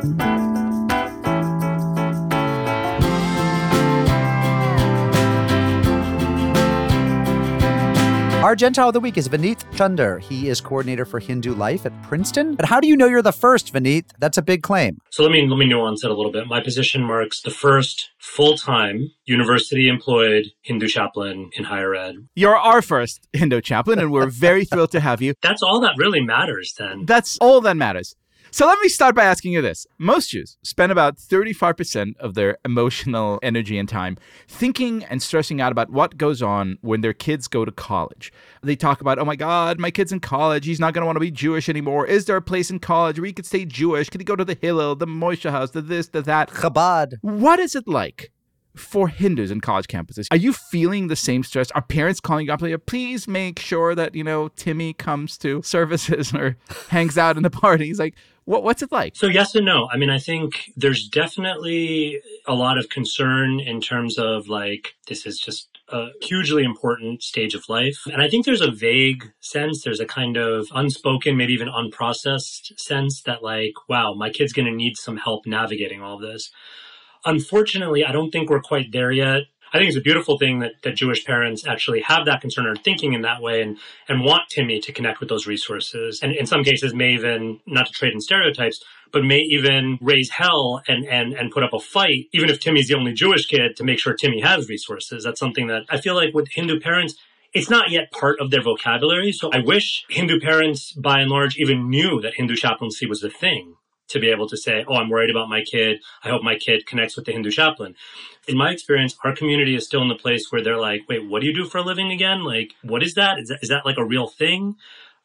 Speaker 2: Our Gentile of the Week is Vineet Chander. He is coordinator for Hindu Life at Princeton. But how do you know you're the first, Vineet? That's a big claim.
Speaker 3: So let me let me nuance it a little bit. My position marks the first full-time university employed Hindu chaplain in higher ed.
Speaker 1: You're our first Hindu chaplain, and we're very thrilled to have you.
Speaker 3: That's all that really matters then.
Speaker 1: That's all that matters. So let me start by asking you this. Most Jews spend about 35% of their emotional energy and time thinking and stressing out about what goes on when their kids go to college. They talk about, oh my God, my kid's in college. He's not going to want to be Jewish anymore. Is there a place in college where he could stay Jewish? Could he go to the Hillel, the Moishe House, the this, the that?
Speaker 2: Chabad.
Speaker 1: What is it like? For Hindus in college campuses, are you feeling the same stress? Are parents calling you up like, please make sure that you know Timmy comes to services or hangs out in the parties? Like, what, what's it like?
Speaker 3: So yes and no. I mean, I think there's definitely a lot of concern in terms of like this is just a hugely important stage of life. And I think there's a vague sense, there's a kind of unspoken, maybe even unprocessed sense that like, wow, my kid's going to need some help navigating all this. Unfortunately, I don't think we're quite there yet. I think it's a beautiful thing that, that Jewish parents actually have that concern or thinking in that way and, and want Timmy to connect with those resources. And in some cases may even, not to trade in stereotypes, but may even raise hell and, and, and put up a fight, even if Timmy's the only Jewish kid, to make sure Timmy has resources. That's something that I feel like with Hindu parents, it's not yet part of their vocabulary. So I wish Hindu parents, by and large, even knew that Hindu chaplaincy was a thing to be able to say, oh, I'm worried about my kid. I hope my kid connects with the Hindu chaplain. In my experience, our community is still in the place where they're like, wait, what do you do for a living again? Like, what is that? Is that, is that like a real thing?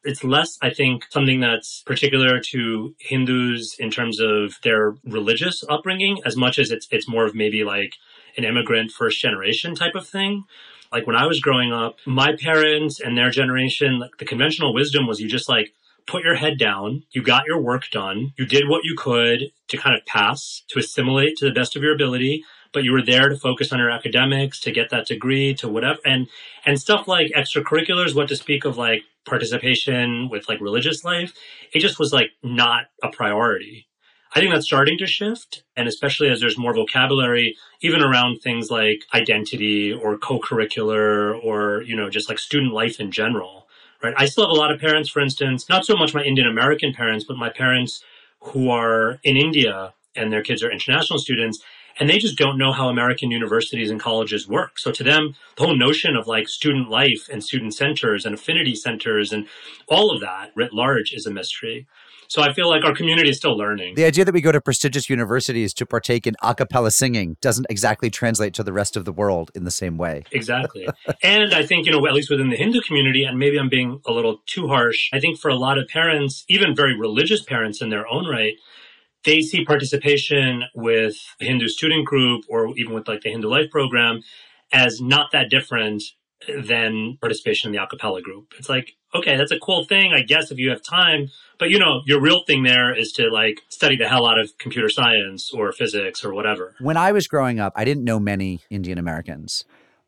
Speaker 3: It's less, I think, something that's particular to Hindus in terms of their religious upbringing, as much as it's it's more of maybe like an immigrant first generation type of thing. Like when I was growing up, my parents and their generation, like the conventional wisdom was you just like put your head down, you got your work done, you did what you could to kind of pass, to assimilate to the best of your ability, but you were there to focus on your academics, to get that degree, to whatever and and stuff like extracurriculars, what to speak of like participation with like religious life, it just was like not a priority. I think that's starting to shift, and especially as there's more vocabulary, even around things like identity or co-curricular or, you know, just like student life in general right? I still have a lot of parents, for instance, not so much my Indian American parents, but my parents who are in India and their kids are international students and they just don't know how American universities and colleges work. So to them, the whole notion of like student life and student centers and affinity centers and all of that writ large is a mystery. So I feel like our community is still learning.
Speaker 2: The idea that we go to prestigious universities to partake in a cappella singing doesn't exactly translate to the rest of the world in the same way.
Speaker 3: Exactly. and I think, you know, at least within the Hindu community, and maybe I'm being a little too harsh, I think for a lot of parents, even very religious parents in their own right, they see participation with the Hindu student group or even with like the Hindu Life program as not that different than participation in the acapella group. It's like, okay, that's a cool thing, I guess, if you have time. But you know, your real thing there is to like study the hell out of computer science or physics or whatever.
Speaker 2: When I was growing up, I didn't know many Indian Americans,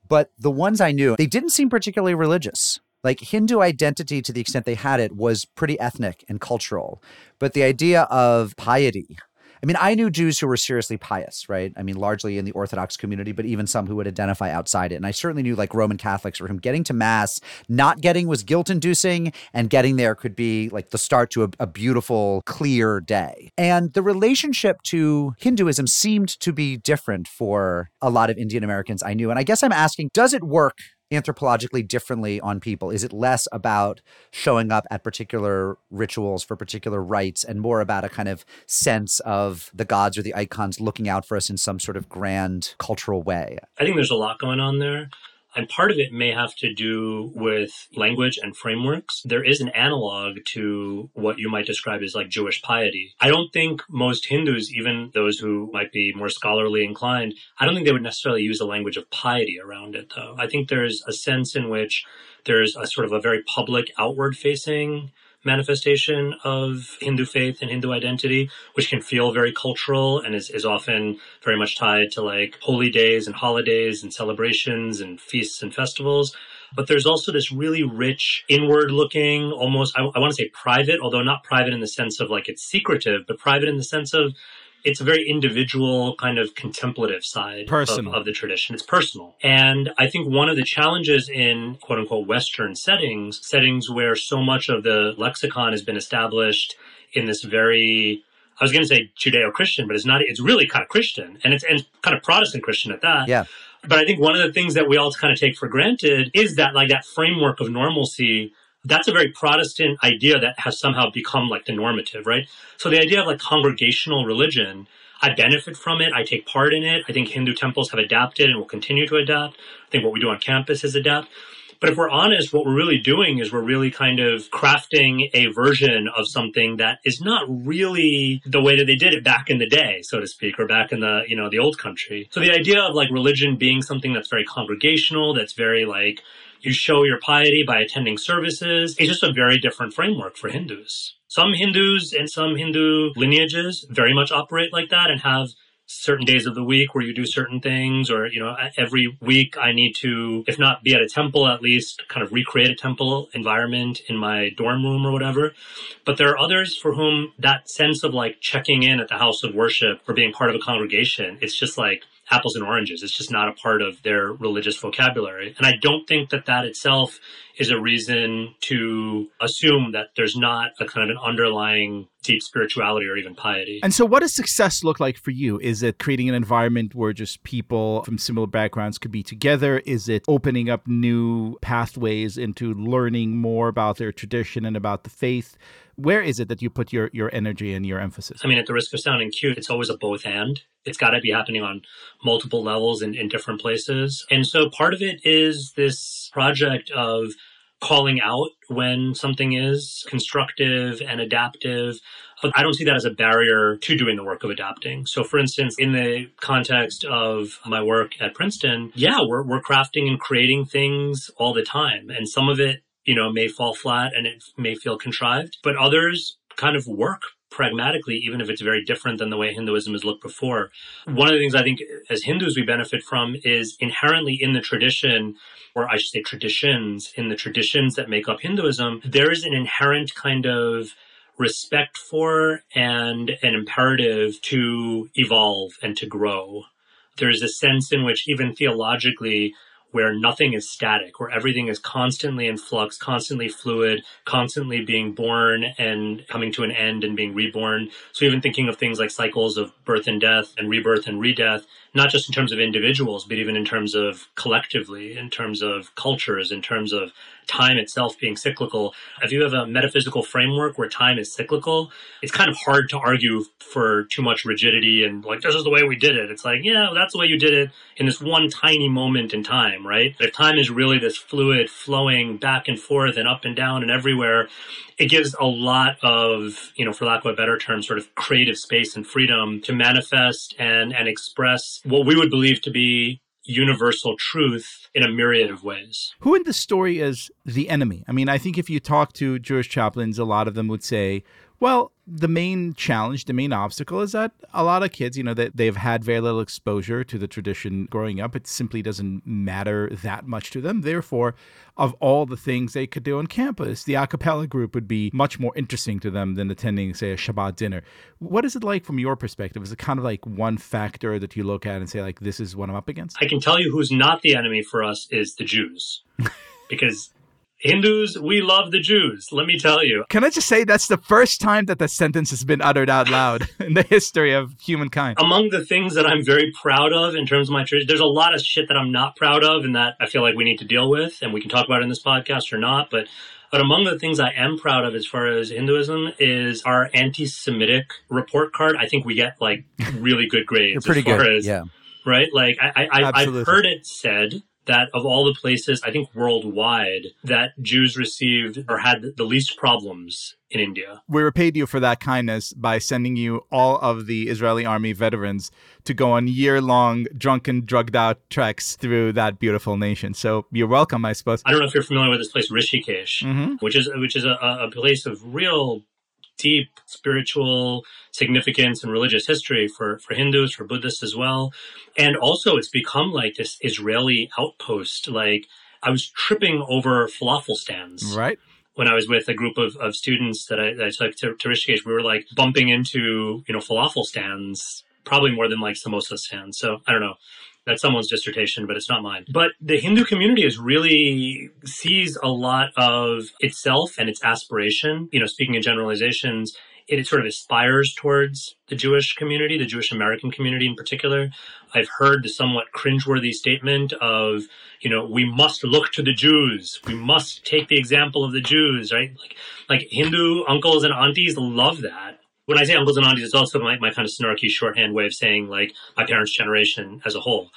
Speaker 2: but the ones I knew, they didn't seem particularly religious. Like Hindu identity, to the extent they had it, was pretty ethnic and cultural. But the idea of piety I mean, I knew Jews who were seriously pious, right? I mean, largely in the Orthodox community, but even some who would identify outside it. And I certainly knew like Roman Catholics for whom getting to Mass, not getting was guilt inducing, and getting there could be like the start to a, a beautiful, clear day. And the relationship to Hinduism seemed to be different for a lot of Indian Americans I knew. And I guess I'm asking, does it work anthropologically differently on people? Is it less about showing up at particular rituals for particular rites and more about a kind of sense of the gods or the icons looking out for us in some sort of grand cultural way?
Speaker 3: I think there's a lot going on there. And part of it may have to do with language and frameworks. There is an analog to what you might describe as like Jewish piety. I don't think most Hindus, even those who might be more scholarly inclined, I don't think they would necessarily use the language of piety around it, though. I think there's a sense in which there's a sort of a very public, outward facing manifestation of Hindu faith and Hindu identity, which can feel very cultural and is, is often very much tied to like holy days and holidays and celebrations and feasts and festivals. But there's also this really rich, inward looking, almost, I, I want to say private, although not private in the sense of like it's secretive, but private in the sense of it's a very individual kind of contemplative side of, of, the tradition. It's personal. And I think one of the challenges in quote unquote Western settings, settings where so much of the lexicon has been established in this very I was going to say Judeo-Christian, but it's not. It's really kind of Christian, and it's and kind of Protestant Christian at that.
Speaker 2: Yeah.
Speaker 3: But I think one of the things that we all kind of take for granted is that like that framework of normalcy that's a very Protestant idea that has somehow become like the normative, right? So the idea of like congregational religion, I benefit from it. I take part in it. I think Hindu temples have adapted and will continue to adapt. I think what we do on campus is adapt. But if we're honest, what we're really doing is we're really kind of crafting a version of something that is not really the way that they did it back in the day, so to speak, or back in the, you know, the old country. So the idea of like religion being something that's very congregational, that's very like you show your piety by attending services. It's just a very different framework for Hindus. Some Hindus and some Hindu lineages very much operate like that and have certain days of the week where you do certain things or you know every week i need to if not be at a temple at least kind of recreate a temple environment in my dorm room or whatever but there are others for whom that sense of like checking in at the house of worship or being part of a congregation it's just like apples and oranges. It's just not a part of their religious vocabulary. And I don't think that that itself is a reason to assume that there's not a kind of an underlying deep spirituality or even piety.
Speaker 1: And so, what does success look like for you? Is it creating an environment where just people from similar backgrounds could be together? Is it opening up new pathways into learning more about their tradition and about the faith? Where is it that you put your, your energy and your emphasis?
Speaker 3: I mean, at the risk of sounding cute, it's always a both and. It's got to be happening on multiple levels in, in different places. And so part of it is this project of calling out when something is constructive and adaptive. But I don't see that as a barrier to doing the work of adapting. So, for instance, in the context of my work at Princeton, yeah, we're, we're crafting and creating things all the time. And some of it, you know, may fall flat and it may feel contrived, but others kind of work pragmatically, even if it's very different than the way Hinduism has looked before. One of the things I think as Hindus we benefit from is inherently in the tradition, or I should say traditions, in the traditions that make up Hinduism, there is an inherent kind of respect for and an imperative to evolve and to grow. There's a sense in which even theologically, where nothing is static, where everything is constantly in flux, constantly fluid, constantly being born and coming to an end and being reborn. So even thinking of things like cycles of birth and death and rebirth and redeath, not just in terms of individuals, but even in terms of collectively, in terms of cultures, in terms of time itself being cyclical. If you have a metaphysical framework where time is cyclical, it's kind of hard to argue for too much rigidity and like, this is the way we did it. It's like, yeah, that's the way you did it in this one tiny moment in time, right? But if time is really this fluid, flowing back and forth and up and down and everywhere, it gives a lot of, you know, for lack of a better term, sort of creative space and freedom to manifest and, and express what we would believe to be universal truth in a myriad of ways.
Speaker 1: Who in the story is the enemy? I mean, I think if you talk to Jewish chaplains, a lot of them would say, well, the main challenge, the main obstacle is that a lot of kids, you know, that they've had very little exposure to the tradition growing up. It simply doesn't matter that much to them. Therefore, of all the things they could do on campus, the a cappella group would be much more interesting to them than attending, say, a Shabbat dinner. What is it like from your perspective? Is it kind of like one factor that you look at and say, like, this is what I'm up against?
Speaker 3: I can tell you who's not the enemy for us is the Jews. because Hindus, we love the Jews, let me tell you.
Speaker 1: Can I just say that's the first time that the sentence has been uttered out loud in the history of humankind?
Speaker 3: Among the things that I'm very proud of in terms of my tradition, there's a lot of shit that I'm not proud of and that I feel like we need to deal with, and we can talk about it in this podcast or not. But but among the things I am proud of as far as Hinduism is our anti-Semitic report card. I think we get like really good grades.
Speaker 2: You're pretty good.
Speaker 3: As,
Speaker 2: yeah.
Speaker 3: Right? Like I, I, I've heard it said that of all the places, I think worldwide, that Jews received or had the least problems in India.
Speaker 1: we repaid you for that kindness by sending you all of the Israeli army veterans to go on year long drunken, drugged out treks through that beautiful nation. So you're welcome, I suppose.
Speaker 3: I don't know if you're familiar with this place, Rishikesh,
Speaker 1: hmm
Speaker 3: which is which is a, a place of real deep spiritual significance and religious history for, for Hindus, for Buddhists as well. And also it's become like this Israeli outpost. Like I was tripping over falafel stands
Speaker 1: Right?
Speaker 3: when I was with a group of, of students that I, that I took to, to Rishikesh. We were like bumping into, you know, falafel stands, probably more than like samosa stands. So I don't know. That's someone's dissertation, but it's not mine. But the Hindu community is really sees a lot of itself and its aspiration. You know, speaking in generalizations, it sort of aspires towards the Jewish community, the Jewish American community in particular. I've heard the somewhat cringeworthy statement of, you know, we must look to the Jews. We must take the example of the Jews, right? Like, like Hindu uncles and aunties love that. When I say uncles and aunties, it's also my, my kind of snarky shorthand way of saying like my parents' generation as a whole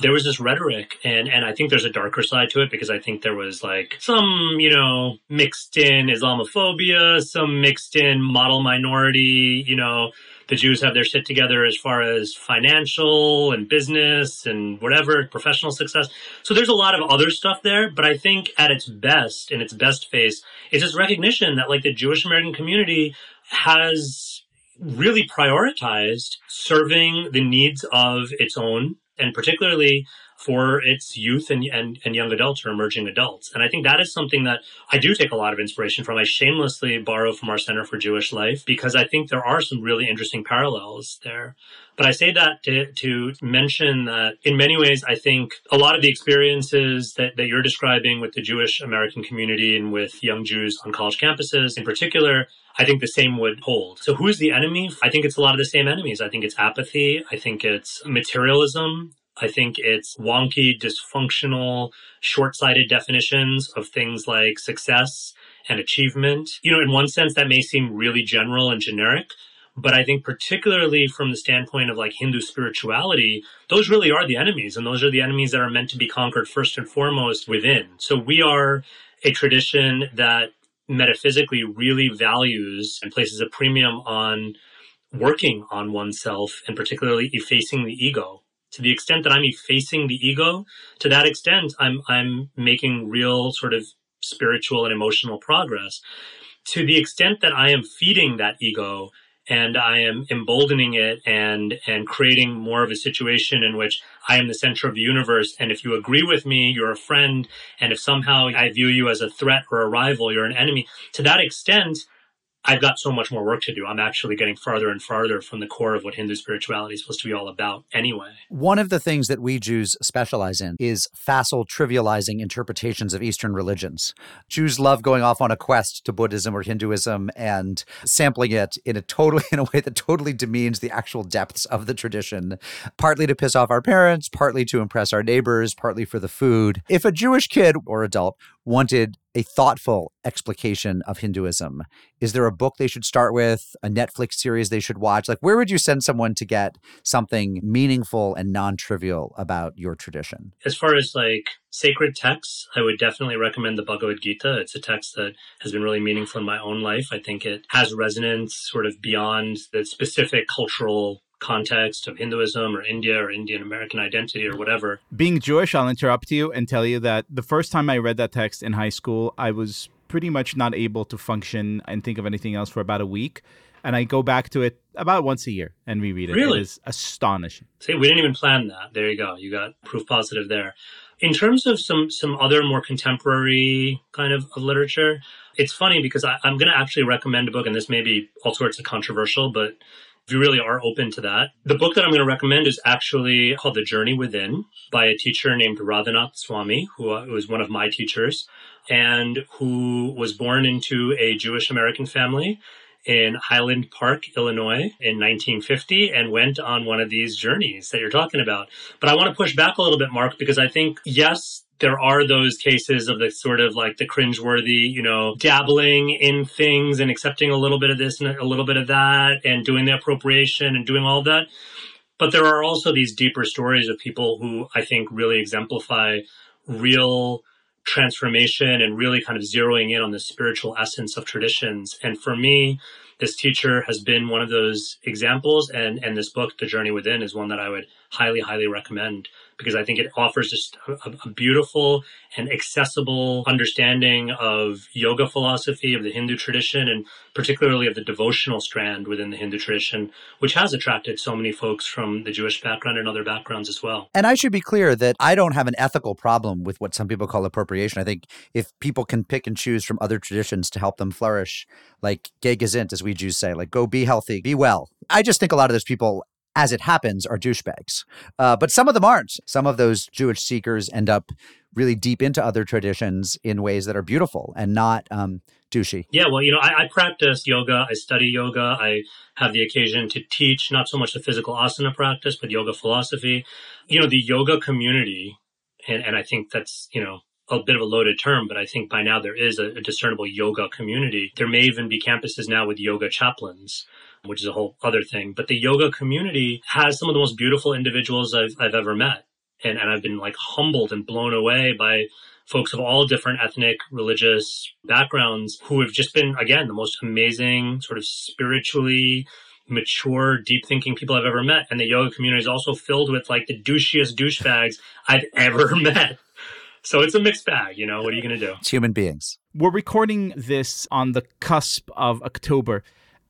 Speaker 3: there was this rhetoric and and I think there's a darker side to it because I think there was like some, you know, mixed in Islamophobia, some mixed in model minority, you know, the Jews have their shit together as far as financial and business and whatever, professional success. So there's a lot of other stuff there, but I think at its best, in its best face, it's this recognition that like the Jewish American community has Mm-hmm. really prioritized serving the needs of its own and particularly for its youth and, and, and young adults or emerging adults. And I think that is something that I do take a lot of inspiration from. I shamelessly borrow from our Center for Jewish Life because I think there are some really interesting parallels there. But I say that to, to mention that in many ways, I think a lot of the experiences that, that you're describing with the Jewish American community and with young Jews on college campuses in particular, I think the same would hold. So who's the enemy? I think it's a lot of the same enemies. I think it's apathy. I think it's materialism. I think it's wonky, dysfunctional, short-sighted definitions of things like success and achievement. You know, in one sense, that may seem really general and generic, but I think particularly from the standpoint of like Hindu spirituality, those really are the enemies. And those are the enemies that are meant to be conquered first and foremost within. So we are a tradition that metaphysically really values and places a premium on working on oneself and particularly effacing the ego. To the extent that I'm effacing the ego, to that extent, I'm, I'm making real sort of spiritual and emotional progress. To the extent that I am feeding that ego and I am emboldening it and, and creating more of a situation in which I am the center of the universe. And if you agree with me, you're a friend. And if somehow I view you as a threat or a rival, you're an enemy. To that extent, I've got so much more work to do. I'm actually getting farther and farther from the core of what Hindu spirituality is supposed to be all about anyway.
Speaker 2: One of the things that we Jews specialize in is facile trivializing interpretations of Eastern religions. Jews love going off on a quest to Buddhism or Hinduism and sampling it in a totally in a way that totally demeans the actual depths of the tradition, partly to piss off our parents, partly to impress our neighbors, partly for the food. If a Jewish kid or adult wanted a thoughtful explication of Hinduism, is there a book they should start with, a Netflix series they should watch? Like, where would you send someone to get something meaningful and non trivial about your tradition?
Speaker 3: As far as like sacred texts, I would definitely recommend the Bhagavad Gita. It's a text that has been really meaningful in my own life. I think it has resonance sort of beyond the specific cultural context of Hinduism or India or Indian American identity or whatever.
Speaker 1: Being Jewish, I'll interrupt you and tell you that the first time I read that text in high school, I was pretty much not able to function and think of anything else for about a week. and I go back to it about once a year and reread it.
Speaker 3: Really?
Speaker 1: It is astonishing.
Speaker 3: See, we didn't even plan that. There you go. You got proof positive there. In terms of some some other more contemporary kind of, of literature, it's funny because I, I'm going to actually recommend a book, and this may be all sorts of controversial, but if you really are open to that, the book that I'm going to recommend is actually called The Journey Within by a teacher named Radhanath Swami, who uh, was one of my teachers and who was born into a Jewish American family in Highland Park, Illinois in 1950 and went on one of these journeys that you're talking about. But I want to push back a little bit, Mark, because I think, yes, there are those cases of the sort of like the cringeworthy, you know, dabbling in things and accepting a little bit of this and a little bit of that and doing the appropriation and doing all that. But there are also these deeper stories of people who I think really exemplify real transformation and really kind of zeroing in on the spiritual essence of traditions. And for me, this teacher has been one of those examples and and this book the journey within is one that i would highly highly recommend because i think it offers just a, a, beautiful and accessible understanding of yoga philosophy of the hindu tradition and particularly of the devotional strand within the hindu tradition which has attracted so many folks from the jewish background and other backgrounds as well
Speaker 2: And I should be clear that I don't have an ethical problem with what some people call appropriation. I think if people can pick and choose from other traditions to help them flourish, like gay gesint, as we Jews say, like go be healthy, be well. I just think a lot of those people, as it happens, are douchebags. Uh, but some of them aren't. Some of those Jewish seekers end up really deep into other traditions in ways that are beautiful and not um, douchey.
Speaker 3: Yeah, well, you know, I, I practice yoga. I study yoga. I have the occasion to teach not so much the physical asana practice, but yoga philosophy. You know, the yoga community, and, and I think that's, you know, a bit of a loaded term, but I think by now there is a, a discernible yoga community. There may even be campuses now with yoga chaplains which is a whole other thing. But the yoga community has some of the most beautiful individuals I've, I've ever met. And, and I've been like humbled and blown away by folks of all different ethnic, religious backgrounds who have just been, again, the most amazing, sort of spiritually mature, deep thinking people I've ever met. And the yoga community is also filled with like the douchiest douchebags I've ever met. So it's a mixed bag, you know, what are you going to do?
Speaker 2: It's human beings.
Speaker 1: We're recording this on the cusp of October.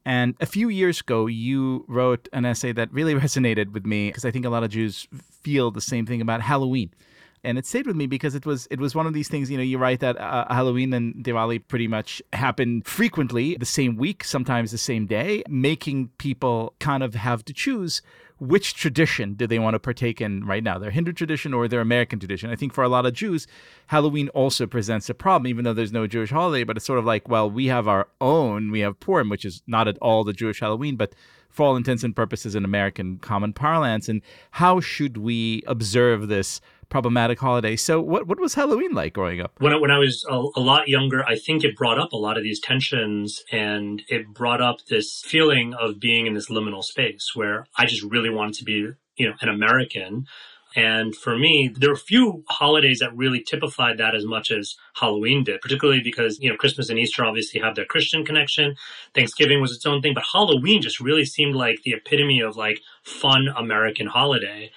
Speaker 1: And a few years ago, you wrote an essay that really resonated with me because I think a lot of Jews feel the same thing about Halloween. And it stayed with me because it was it was one of these things. You know, you write that uh, Halloween and Diwali pretty much happen frequently the same week, sometimes the same day, making people kind of have to choose which tradition do they want to partake in right now, their Hindu tradition or their American tradition. I think for a lot of Jews, Halloween also presents a problem, even though there's no Jewish holiday. But it's sort of like, well, we have our own. We have Purim, which is not at all the Jewish Halloween, but for all intents and purposes, in American common parlance. And how should we observe this? Problematic holiday. So, what what was Halloween like growing up?
Speaker 3: When I, when I was a, a, lot younger, I think it brought up a lot of these tensions, and it brought up this feeling of being in this liminal space where I just really wanted to be, you know, an American. And for me, there are a few holidays that really typified that as much as Halloween did, particularly because, you know, Christmas and Easter obviously have their Christian connection. Thanksgiving was its own thing, but Halloween just really seemed like the epitome of like fun American holiday.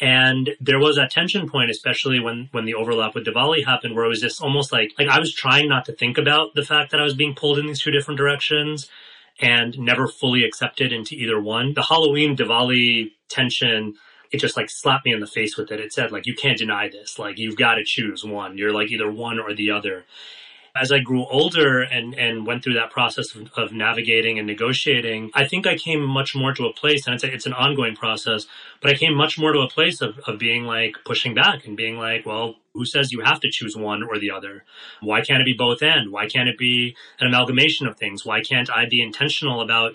Speaker 3: And there was that tension point, especially when, when the overlap with Diwali happened, where it was just almost like, like I was trying not to think about the fact that I was being pulled in these two different directions and never fully accepted into either one. The Halloween Diwali tension, it just like slapped me in the face with it. It said like, you can't deny this. Like, you've got to choose one. You're like either one or the other as I grew older and, and went through that process of, of, navigating and negotiating, I think I came much more to a place, and it's, a, it's an ongoing process, but I came much more to a place of, of being like pushing back and being like, well, who says you have to choose one or the other? Why can't it be both and? Why can't it be an amalgamation of things? Why can't I be intentional about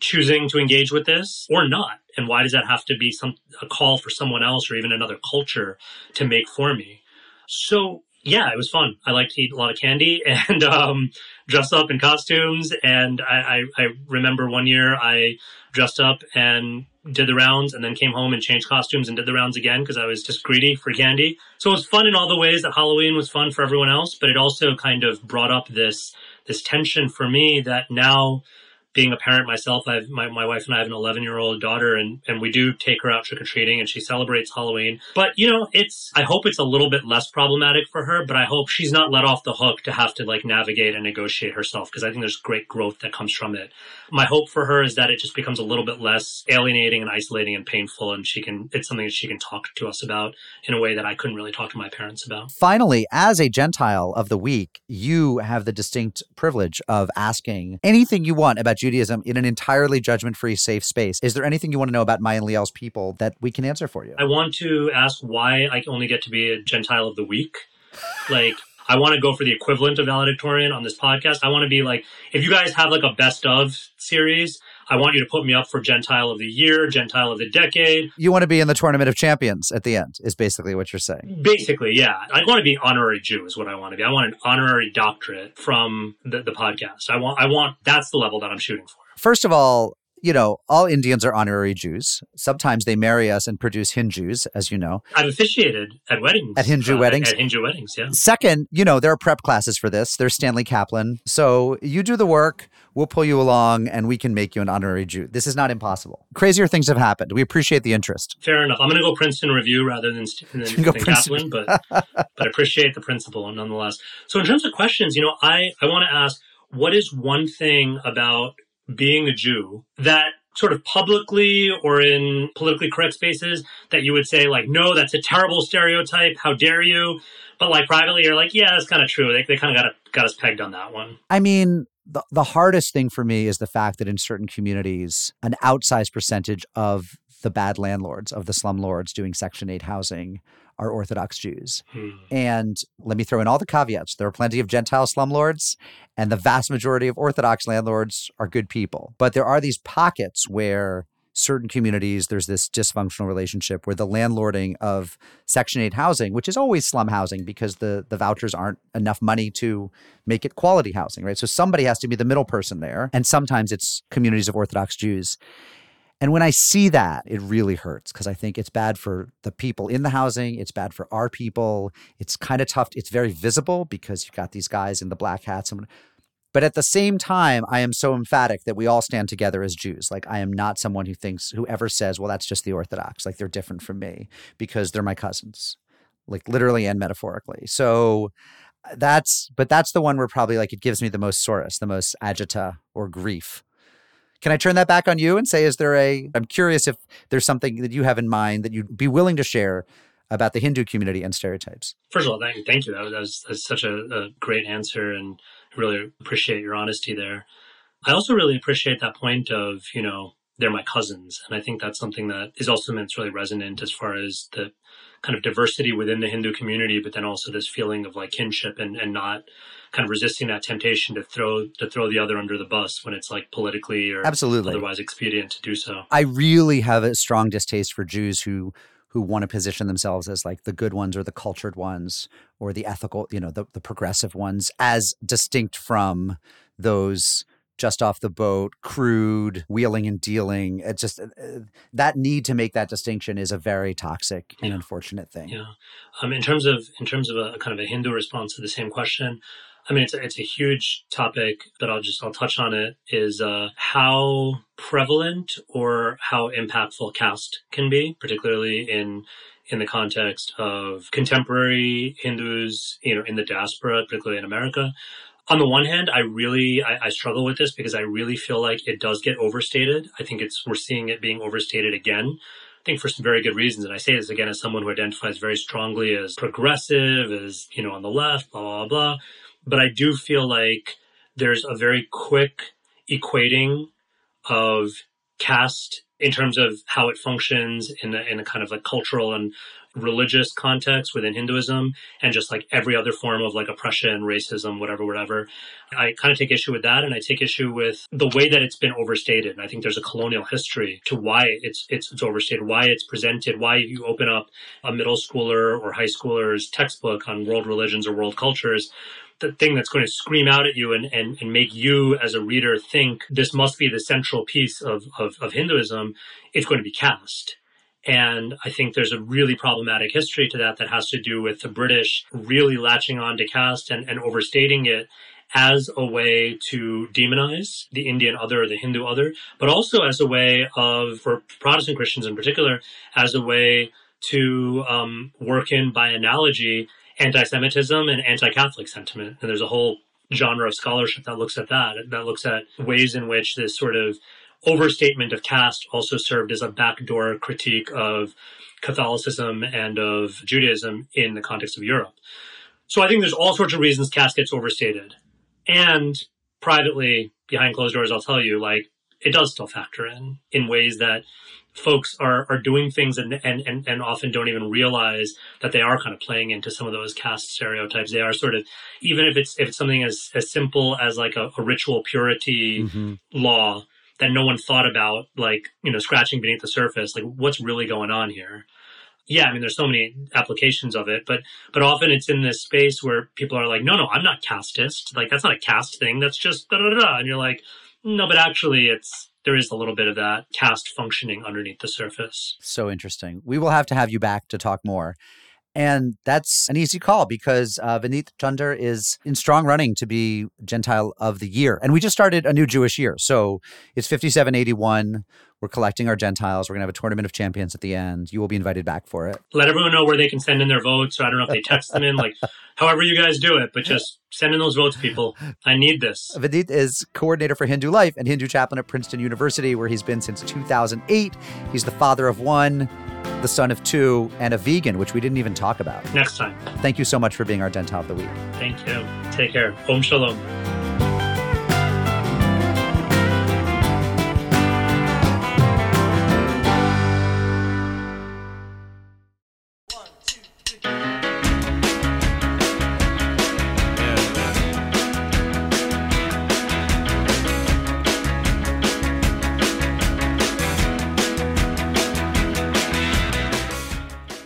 Speaker 3: choosing to engage with this or not? And why does that have to be some a call for someone else or even another culture to make for me? So yeah, it was fun. I liked to eat a lot of candy and um, dress up in costumes. And I, I, I, remember one year I dressed up and did the rounds and then came home and changed costumes and did the rounds again because I was just greedy for candy. So it was fun in all the ways that Halloween was fun for everyone else, but it also kind of brought up this this tension for me that now being a parent myself, I have my, my wife and I have an 11 year old daughter and, and we do take her out trick or treating and she celebrates Halloween. But, you know, it's, I hope it's a little bit less problematic for her, but I hope she's not let off the hook to have to like navigate and negotiate herself because I think there's great growth that comes from it. My hope for her is that it just becomes a little bit less alienating and isolating and painful and she can, it's something that she can talk to us about in a way that I couldn't really talk to my parents about.
Speaker 2: Finally, as a Gentile of the week, you have the distinct privilege of asking anything you want about Judaism in an entirely judgment free, safe space. Is there anything you want to know about Maya and Liel's people that we can answer for you?
Speaker 3: I want to ask why I only get to be a Gentile of the week. Like, I want to go for the equivalent of valedictorian on this podcast. I want to be like, if you guys have like a best of series, I want you to put me up for Gentile of the Year, Gentile of the Decade.
Speaker 2: You want to be in the Tournament of Champions at the end, is basically what you're saying.
Speaker 3: Basically, yeah. I want to be honorary Jew, is what I want to be. I want an honorary doctorate from the, the podcast. I want, I want, that's the level that I'm shooting for.
Speaker 2: First of all, you know, all Indians are honorary Jews. Sometimes they marry us and produce Hindus, as you know.
Speaker 3: I've officiated at weddings.
Speaker 2: At Hindu
Speaker 3: uh,
Speaker 2: weddings?
Speaker 3: At Hindu weddings, yeah.
Speaker 2: Second, you know, there are prep classes for this. There's Stanley Kaplan. So you do the work, we'll pull you along, and we can make you an honorary Jew. This is not impossible. Crazier things have happened. We appreciate the interest.
Speaker 3: Fair enough. I'm going to go Princeton review rather than, than, than Kaplan, but but I appreciate the principle nonetheless. So in terms of questions, you know, I I want to ask, what is one thing about being a Jew that sort of publicly or in politically correct spaces that you would say like, no, that's a terrible stereotype. How dare you? But like privately, you're like, yeah, that's kind of true. They, they kind of got got us pegged on that one.
Speaker 2: I mean, the, the hardest thing for me is the fact that in certain communities, an outsized percentage of the bad landlords, of the slum lords doing Section 8 housing, are Orthodox Jews.
Speaker 3: Hmm.
Speaker 2: And let me throw in all the caveats. There are plenty of Gentile slumlords, and the vast majority of Orthodox landlords are good people. But there are these pockets where certain communities, there's this dysfunctional relationship where the landlording of Section 8 housing, which is always slum housing because the, the vouchers aren't enough money to make it quality housing, right? So somebody has to be the middle person there. And sometimes it's communities of Orthodox Jews. And when I see that, it really hurts because I think it's bad for the people in the housing. It's bad for our people. It's kind of tough. It's very visible because you've got these guys in the black hats. And, but at the same time, I am so emphatic that we all stand together as Jews. Like, I am not someone who thinks, whoever says, well, that's just the Orthodox. Like, they're different from me because they're my cousins, like literally and metaphorically. So uh, that's, but that's the one where probably like it gives me the most solace, the most agita or grief can I turn that back on you and say, is there a, I'm curious if there's something that you have in mind that you'd be willing to share about the Hindu community and stereotypes?
Speaker 3: First of all, thank, thank you. That was, that was, that was such a, a great answer and really appreciate your honesty there. I also really appreciate that point of, you know, they're my cousins. And I think that's something that is also meant really resonant as far as the kind of diversity within the Hindu community, but then also this feeling of like kinship and, and not kind of resisting that temptation to throw to throw the other under the bus when it's like politically or
Speaker 2: Absolutely.
Speaker 3: otherwise expedient to do so.
Speaker 2: I really have a strong distaste for Jews who who want to position themselves as like the good ones or the cultured ones or the ethical, you know, the, the progressive ones as distinct from those just off the boat, crude, wheeling and dealing. It just uh, that need to make that distinction is a very toxic and
Speaker 3: Yeah.
Speaker 2: unfortunate thing.
Speaker 3: Yeah. Um, in terms of in terms of a, kind of a Hindu response to the same question, I mean it's a, it's a huge topic, but I'll just I'll touch on it. Is uh, how prevalent or how impactful caste can be, particularly in in the context of contemporary Hindus, you know, in the diaspora, particularly in America. On the one hand, I really I, I struggle with this because I really feel like it does get overstated. I think it's we're seeing it being overstated again. I think for some very good reasons. And I say this again as someone who identifies very strongly as progressive, as, you know, on the left, blah, blah, blah. But I do feel like there's a very quick equating of caste in terms of how it functions in a, in a kind of like cultural and religious context within Hinduism and just like every other form of like oppression, racism, whatever, whatever. I kind of take issue with that and I take issue with the way that it's been overstated. And I think there's a colonial history to why it's, it's, it's overstated, why it's presented, why you open up a middle schooler or high schooler's textbook on world religions or world cultures the thing that's going to scream out at you and, and, and make you as a reader think this must be the central piece of, of, of Hinduism, it's going to be caste. And I think there's a really problematic history to that that has to do with the British really latching on to caste and, and overstating it as a way to demonize the Indian other or the Hindu other, but also as a way of, for Protestant Christians in particular, as a way to um, work in, by analogy, anti Semitism and anti Catholic sentiment. And there's a whole genre of scholarship that looks at that, that looks at ways in which this sort of overstatement of caste also served as a backdoor critique of Catholicism and of Judaism in the context of Europe. So I think there's all sorts of reasons caste gets overstated. And privately, behind closed doors, I'll tell you, like, it does still factor in in ways that folks are are doing things and, and and and often don't even realize that they are kind of playing into some of those caste stereotypes. They are sort of even if it's if it's something as as simple as like a, a ritual purity mm-hmm. law that no one thought about, like you know, scratching beneath the surface, like what's really going on here. Yeah, I mean, there's so many applications of it, but but often it's in this space where people are like, no, no, I'm not casteist. Like that's not a caste thing. That's just da da da. And you're like, no, but actually, it's there is a little bit of that caste functioning underneath the surface.
Speaker 2: So interesting. We will have to have you back to talk more. And that's an easy call because uh, Vineet Chander is in strong running to be Gentile of the Year. And we just started a new Jewish year. So it's 5781. We're collecting our Gentiles. We're going to have a tournament of champions at the end. You will be invited back for it.
Speaker 3: Let everyone know where they can send in their votes. So I don't know if they text them in, like however you guys do it, but just send in those votes, people. I need this.
Speaker 2: Vineet is coordinator for Hindu Life and Hindu chaplain at Princeton University, where he's been since 2008. He's the father of one, the son of two, and a vegan, which we didn't even talk about.
Speaker 3: Next time.
Speaker 2: Thank you so much for being our Gentile of the Week.
Speaker 3: Thank you. Take care. Om Shalom.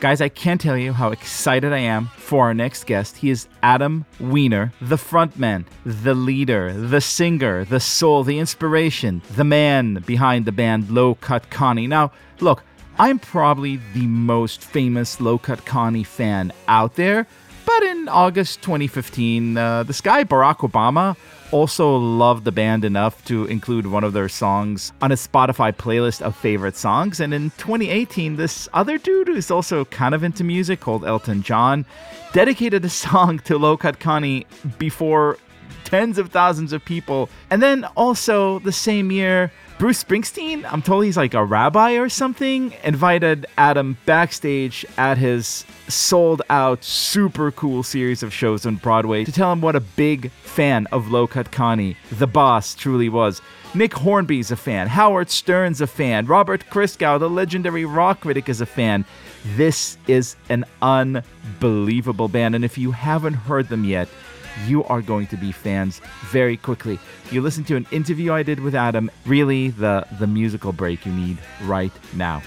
Speaker 1: Guys, I can't tell you how excited I am for our next guest. He is Adam Weiner, the frontman, the leader, the singer, the soul, the inspiration, the man behind the band Low Cut Connie. Now, look, I'm probably the most famous Low Cut Connie fan out there, but in August 2015, uh, this guy, Barack Obama, also loved the band enough to include one of their songs on his Spotify playlist of favorite songs. And in 2018, this other dude who's also kind of into music called Elton John dedicated a song to Cut Connie before tens of thousands of people. And then also the same year, Bruce Springsteen, I'm told he's like a rabbi or something, invited Adam backstage at his sold out, super cool series of shows on Broadway to tell him what a big fan of Low Cut Connie, the boss, truly was. Nick Hornby's a fan, Howard Stern's a fan, Robert Christgau, the legendary rock critic, is a fan. This is an unbelievable band, and if you haven't heard them yet, you are going to be fans very quickly. You listen to an interview I did with Adam, really the, the musical break you need right now.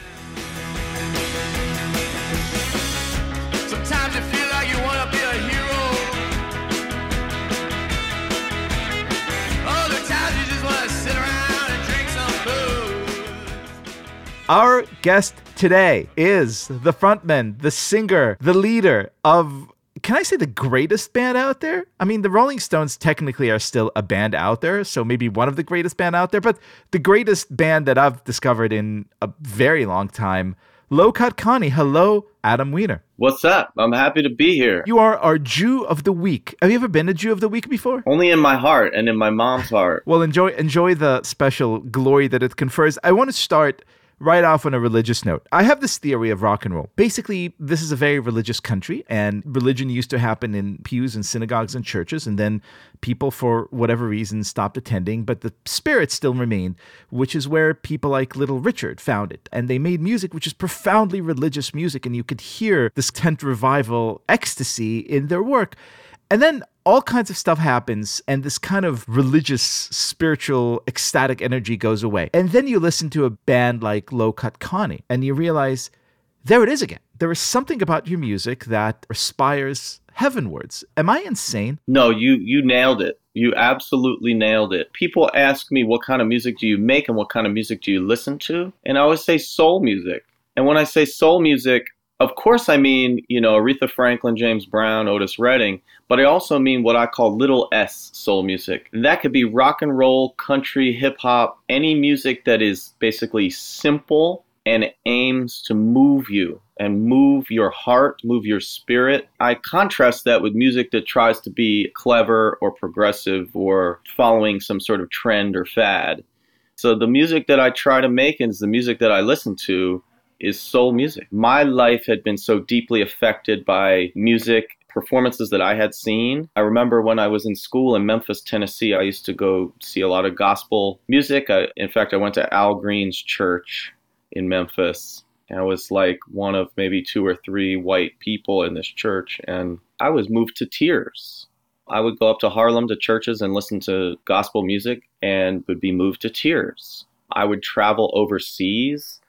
Speaker 1: Our guest today is the frontman, the singer, the leader of can I say the greatest band out there? I mean, the Rolling Stones technically are still a band out there, so maybe one of the greatest band out there, but the greatest band that I've discovered in a very long time. Low Cut Connie. Hello, Adam Weiner.
Speaker 8: What's up? I'm happy to be here.
Speaker 1: You are our Jew of the Week. Have you ever been a Jew of the Week before?
Speaker 8: Only in my heart and in my mom's heart.
Speaker 1: well, enjoy enjoy the special glory that it confers. I want to start right off on a religious note. I have this theory of rock and roll. Basically, this is a very religious country, and religion used to happen in pews and synagogues and churches, and then people, for whatever reason, stopped attending, but the spirit still remained, which is where people like Little Richard found it. And they made music which is profoundly religious music, and you could hear this tent revival ecstasy in their work. And then all kinds of stuff happens and this kind of religious, spiritual, ecstatic energy goes away. And then you listen to a band like Low Cut Connie and you realize there it is again. There is something about your music that aspires heavenwards. Am I insane?
Speaker 8: No, you you nailed it. You absolutely nailed it. People ask me what kind of music do you make and what kind of music do you listen to? And I always say soul music. And when I say soul music, Of course, I mean, you know, Aretha Franklin, James Brown, Otis Redding, but I also mean what I call little s soul music. That could be rock and roll, country, hip hop, any music that is basically simple and aims to move you and move your heart, move your spirit. I contrast that with music that tries to be clever or progressive or following some sort of trend or fad. So the music that I try to make is the music that I listen to is soul music. My life had been so deeply affected by music performances that I had seen. I remember when I was in school in Memphis, Tennessee, I used to go see a lot of gospel music. I, in fact, I went to Al Green's church in Memphis. And I was like one of maybe two or three white people in this church, and I was moved to tears. I would go up to Harlem to churches and listen to gospel music and would be moved to tears. I would travel overseas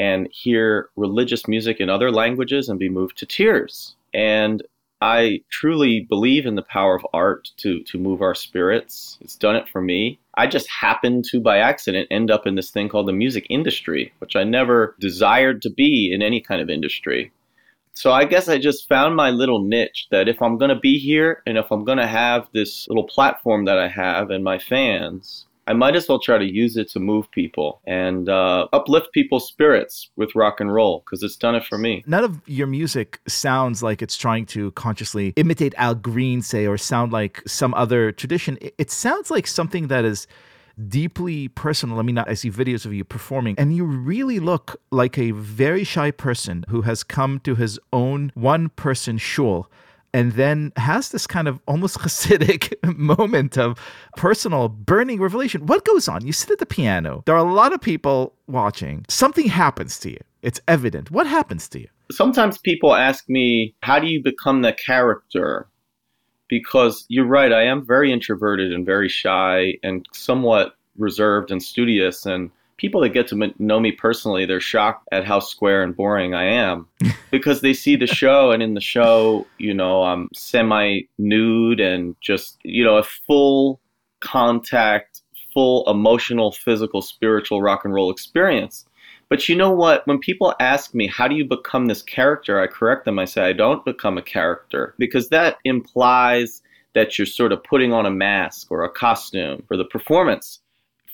Speaker 8: and hear religious music in other languages and be moved to tears. And I truly believe in the power of art to, to move our spirits. It's done it for me. I just happened to, by accident, end up in this thing called the music industry, which I never desired to be in any kind of industry. So I guess I just found my little niche that if I'm going to be here and if I'm going to have this little platform that I have and my fans, I might as well try to use it to move people and uh, uplift people's spirits with rock and roll because it's done it for me.
Speaker 1: None of your music sounds like it's trying to consciously imitate Al Green, say, or sound like some other tradition. It sounds like something that is deeply personal. I mean, I see videos of you performing, and you really look like a very shy person who has come to his own one person shul and then has this kind of almost Hasidic moment of personal burning revelation. What goes on? You sit at the piano. There are a lot of people watching. Something happens to you. It's evident. What happens to you?
Speaker 8: Sometimes people ask me, How do you become the character? Because you're right, I am very introverted and very shy and somewhat reserved and studious. And people that get to know me personally, they're shocked at how square and boring I am because they see the show, and in the show, you know, I'm semi nude and just, you know, a full contact, full emotional, physical, spiritual rock and roll experience. But you know what? When people ask me, how do you become this character? I correct them. I say, I don't become a character because that implies that you're sort of putting on a mask or a costume for the performance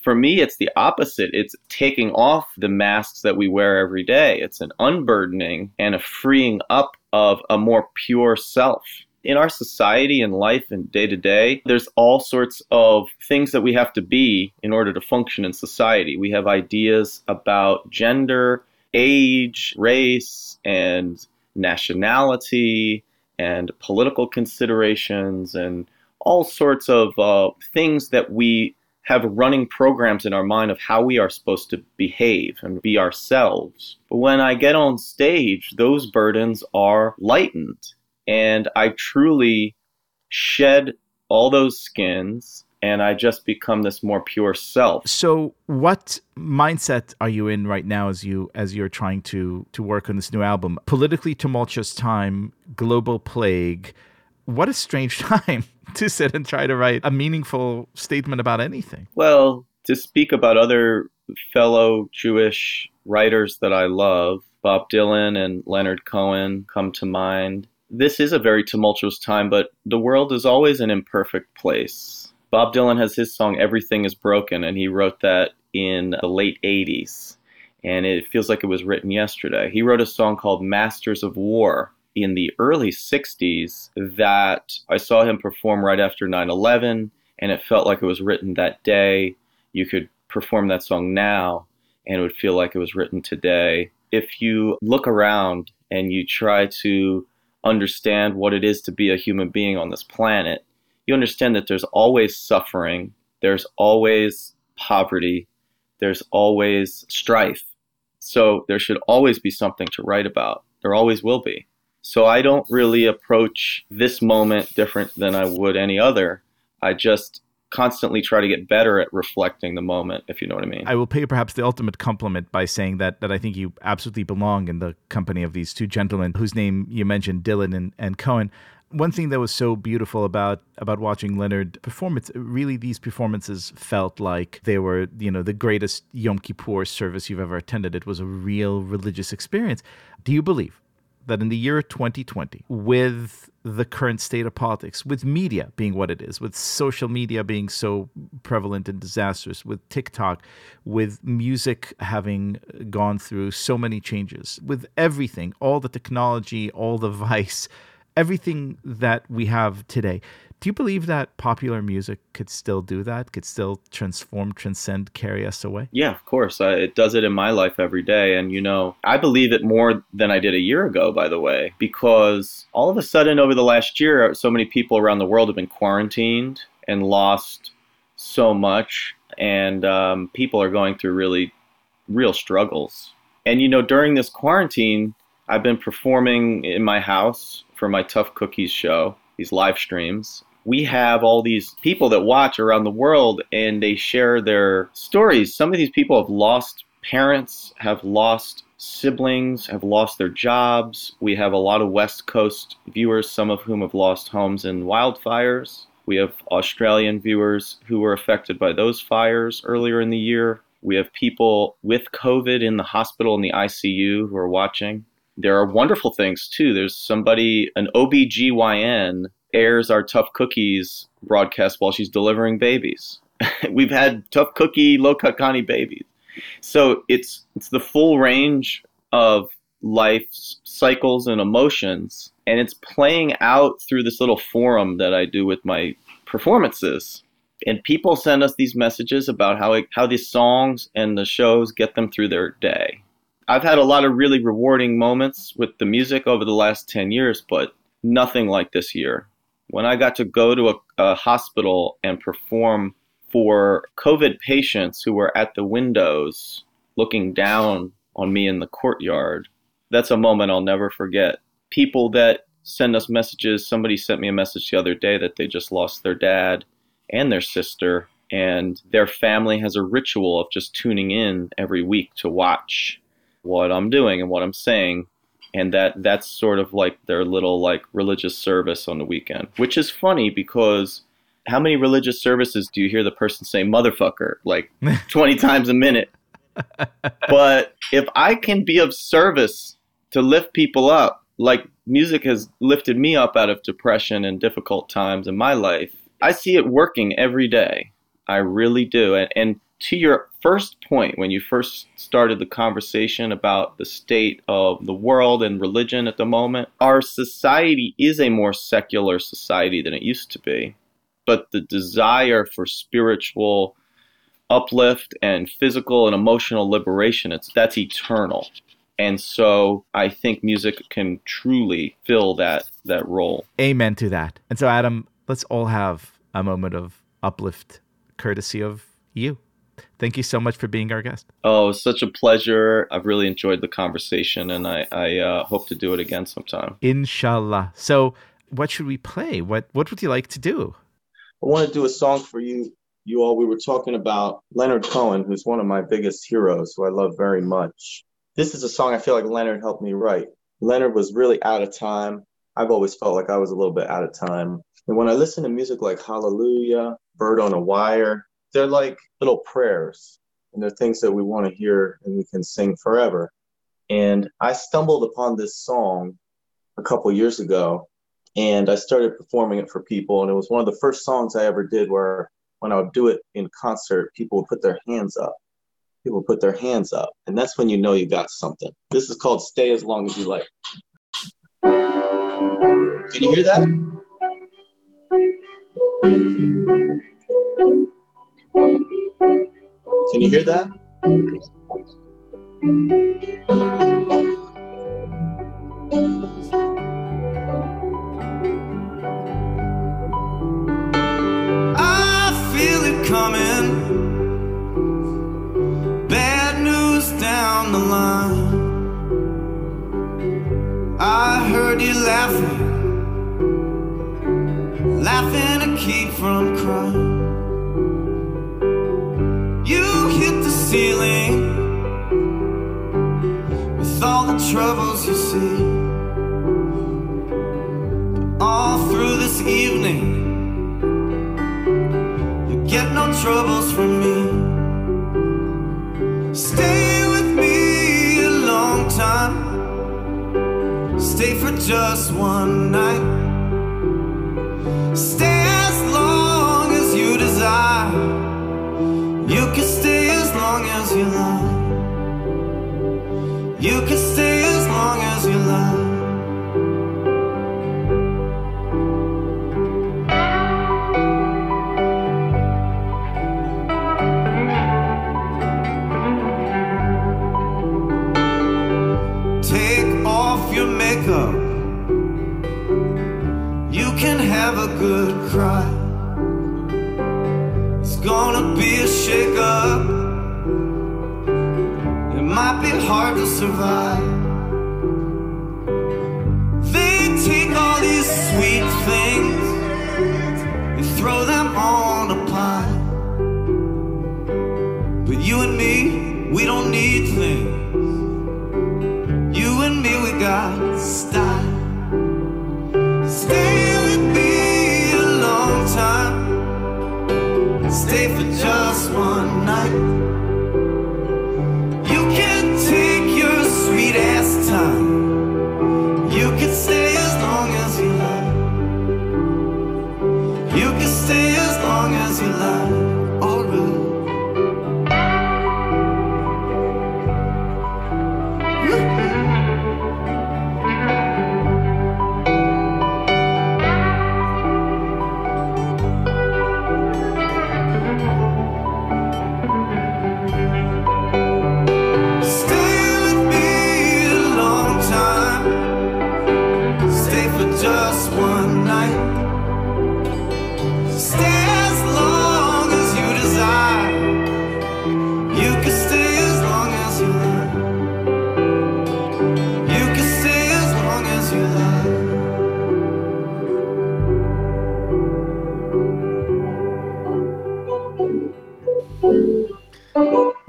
Speaker 8: for me, it's the opposite. It's taking off the masks that we wear every day. It's an unburdening and a freeing up of a more pure self. In our society and life and day to day, there's all sorts of things that we have to be in order to function in society. We have ideas about gender, age, race, and nationality, and political considerations, and all sorts of uh, things that we have running programs in our mind of how we are supposed to behave and be ourselves. But when I get on stage, those burdens are lightened. And I truly shed all those skins and I just become this more pure self.
Speaker 1: So what mindset are you in right now as you as you're trying to to work on this new album? Politically tumultuous time, global plague. What a strange time to sit and try to write a meaningful statement about anything.
Speaker 8: Well, to speak about other fellow Jewish writers that I love, Bob Dylan and Leonard Cohen come to mind. This is a very tumultuous time, but the world is always an imperfect place. Bob Dylan has his song Everything is Broken, and he wrote that in the late 80s. And it feels like it was written yesterday. He wrote a song called Masters of War, in the early 60s that I saw him perform right after 9 11, and it felt like it was written that day. You could perform that song now, and it would feel like it was written today. If you look around and you try to understand what it is to be a human being on this planet, you understand that there's always suffering, there's always poverty, there's always strife. So there should always be something to write about. There always will be. So I don't really approach this moment different than I would any other. I just constantly try to get better at reflecting the moment, if you know what I mean.
Speaker 1: I will pay perhaps the ultimate compliment by saying that that I think you absolutely belong in the company of these two gentlemen whose name you mentioned, Dylan and, and Cohen. One thing that was so beautiful about about watching Leonard perform, it's really these performances felt like they were, you know, the greatest Yom Kippur service you've ever attended. It was a real religious experience. Do you believe that in the year 2020, with the current state of politics, with media being what it is, with social media being so prevalent and disastrous, with TikTok, with music having gone through so many changes, with everything, all the technology, all the vice, everything that we have today. Do you believe that popular music could still do that? Could still transform, transcend, carry us away?
Speaker 8: Yeah, of course. Uh, it does it in my life every day. And, you know, I believe it more than I did a year ago, by the way, because all of a sudden over the last year, so many people around the world have been quarantined and lost so much. And um, people are going through really real struggles. And, you know, during this quarantine, I've been performing in my house for my Tough Cookies show, these live streams we have all these people that watch around the world and they share their stories. Some of these people have lost parents, have lost siblings, have lost their jobs. We have a lot of West Coast viewers, some of whom have lost homes in wildfires. We have Australian viewers who were affected by those fires earlier in the year. We have people with COVID in the hospital in the ICU who are watching. There are wonderful things too. There's somebody, an OBGYN airs our Tough Cookies broadcast while she's delivering babies. We've had Tough Cookie, Low Cut Connie babies. So it's it's the full range of life cycles and emotions, and it's playing out through this little forum that I do with my performances. And people send us these messages about how it, how these songs and the shows get them through their day. I've had a lot of really rewarding moments with the music over the last 10 years, but nothing like this year when I got to go to a, a hospital and perform for COVID patients who were at the windows looking down on me in the courtyard, that's a moment I'll never forget. People that send us messages, somebody sent me a message the other day that they just lost their dad and their sister, and their family has a ritual of just tuning in every week to watch what I'm doing and what I'm saying and that that's sort of like their little like religious service on the weekend which is funny because how many religious services do you hear the person say motherfucker like 20 times a minute? But if i can be of service to lift people up like music has lifted me up out of depression and difficult times in my life i see it working every day. I really do. And, and to your first point, when you first started the conversation about the state of the world and religion at the moment, our society is a more secular society than it used to be. But the desire for spiritual uplift and physical and emotional liberation, it's, that's eternal. And so I think music can truly fill that, that role.
Speaker 1: Amen to that. And so, Adam, let's all have a moment of uplift courtesy of you. Thank you so much for being our guest.
Speaker 8: Oh, such a pleasure. I've really enjoyed the conversation and I, I uh, hope to do it again sometime.
Speaker 1: Inshallah. So, what should we play? What What would you like to do?
Speaker 9: I want to do a song for you, you all. We were talking about Leonard Cohen, who's one of my biggest heroes, who I love very much. This is a song I feel like Leonard helped me write. Leonard was really out of time. I've always felt like I was a little bit out of time. And when I listen to music like Hallelujah, Bird on a Wire, they're like little prayers and they're things that we want to hear and we can sing forever. And I stumbled upon this song a couple years ago and I started performing it for people. And it was one of the first songs I ever did where when I would do it in concert, people would put their hands up. People put their hands up. And that's when you know you got something. This is called Stay As Long As You Like. Can you hear that? Can you hear that?
Speaker 10: I feel it coming. Bad news down the line. I heard you laughing, laughing to keep from crying. Troubles you see. All through this evening, you get no troubles from me. Stay with me a long time. Stay for just one night. Have a good cry. It's gonna be a shake up. It might be hard to survive.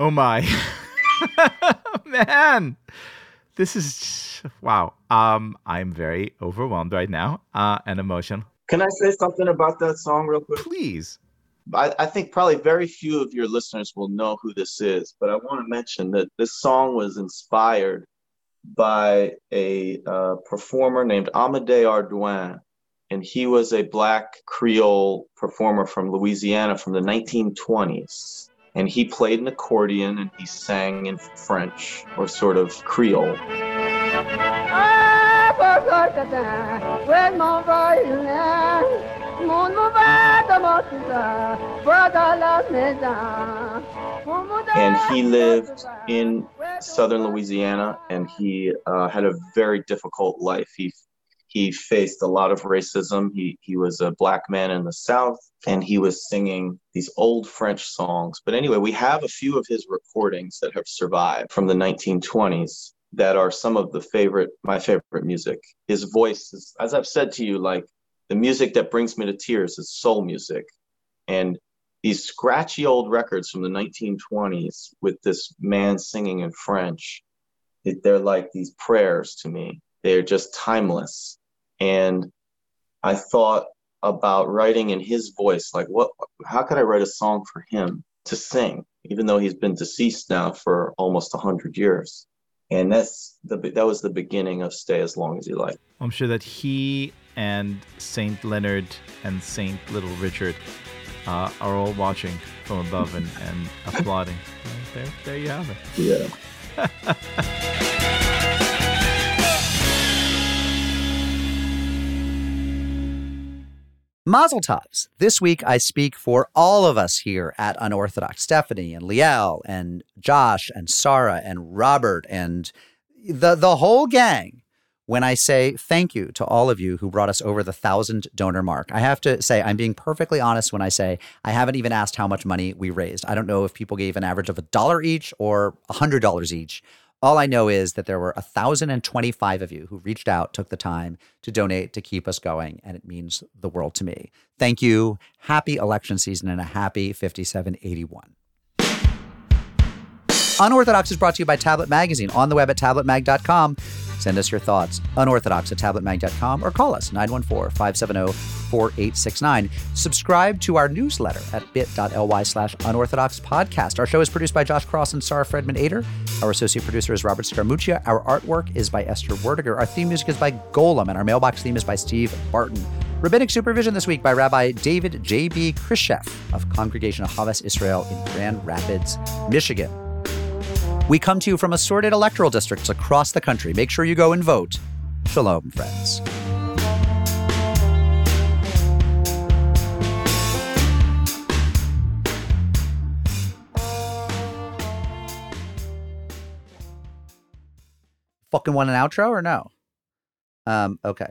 Speaker 1: Oh my. Man. This is wow. Um I'm very overwhelmed right now uh and emotional.
Speaker 9: Can I say something about that song real quick?
Speaker 1: Please.
Speaker 9: I, I think probably very few of your listeners will know who this is, but I want to mention that this song was inspired by a uh, performer named Amédé Ardoin, and he was a black Creole performer from Louisiana from the 1920s. And he played an accordion and he sang in French or sort of Creole. and he lived in southern Louisiana, and he uh, had a very difficult life. He he faced a lot of racism. He he was a black man in the South, and he was singing these old French songs. But anyway, we have a few of his recordings that have survived from the 1920s that are some of the favorite my favorite music. His voice is, as I've said to you, like the music that brings me to tears is soul music, and these scratchy old records from the 1920s with this man singing in French, they're like these prayers to me. They're just timeless. And I thought about writing in his voice, like what, how could I write a song for him to sing, even though he's been deceased now for almost a hundred years. And that's the, that was the beginning of Stay As Long As You Like.
Speaker 1: I'm sure that he and Saint Leonard and Saint Little Richard uh, are all watching from above and, and applauding. There, there you have it.
Speaker 9: Yeah.
Speaker 2: Mazel tovs. This week I speak for all of us here at Unorthodox. Stephanie and Liel and Josh and Sarah and Robert and the the whole gang. When I say thank you to all of you who brought us over the thousand donor mark, I have to say I'm being perfectly honest when I say I haven't even asked how much money we raised. I don't know if people gave an average of a dollar each or a hundred dollars each. All I know is that there were 1,025 of you who reached out, took the time to donate to keep us going, and it means the world to me. Thank you. Happy election season and a happy 5781. Unorthodox is brought to you by Tablet Magazine on the web at tabletmag.com. Send us your thoughts, unorthodox at tabletmag.com, or call us 914 570 4869. Subscribe to our newsletter at bit.ly slash unorthodox podcast. Our show is produced by Josh Cross and Sarah Fredman Ader. Our associate producer is Robert Scaramuccia. Our artwork is by Esther Werdiger. Our theme music is by Golem, and our mailbox theme is by Steve Barton. Rabbinic supervision this week by Rabbi David J.B. Krishef of Congregation Ahavas Israel in Grand Rapids, Michigan. We come to you from assorted electoral districts across the country. Make sure you go and vote. Shalom, friends. Fucking want an outro or no? Um, okay.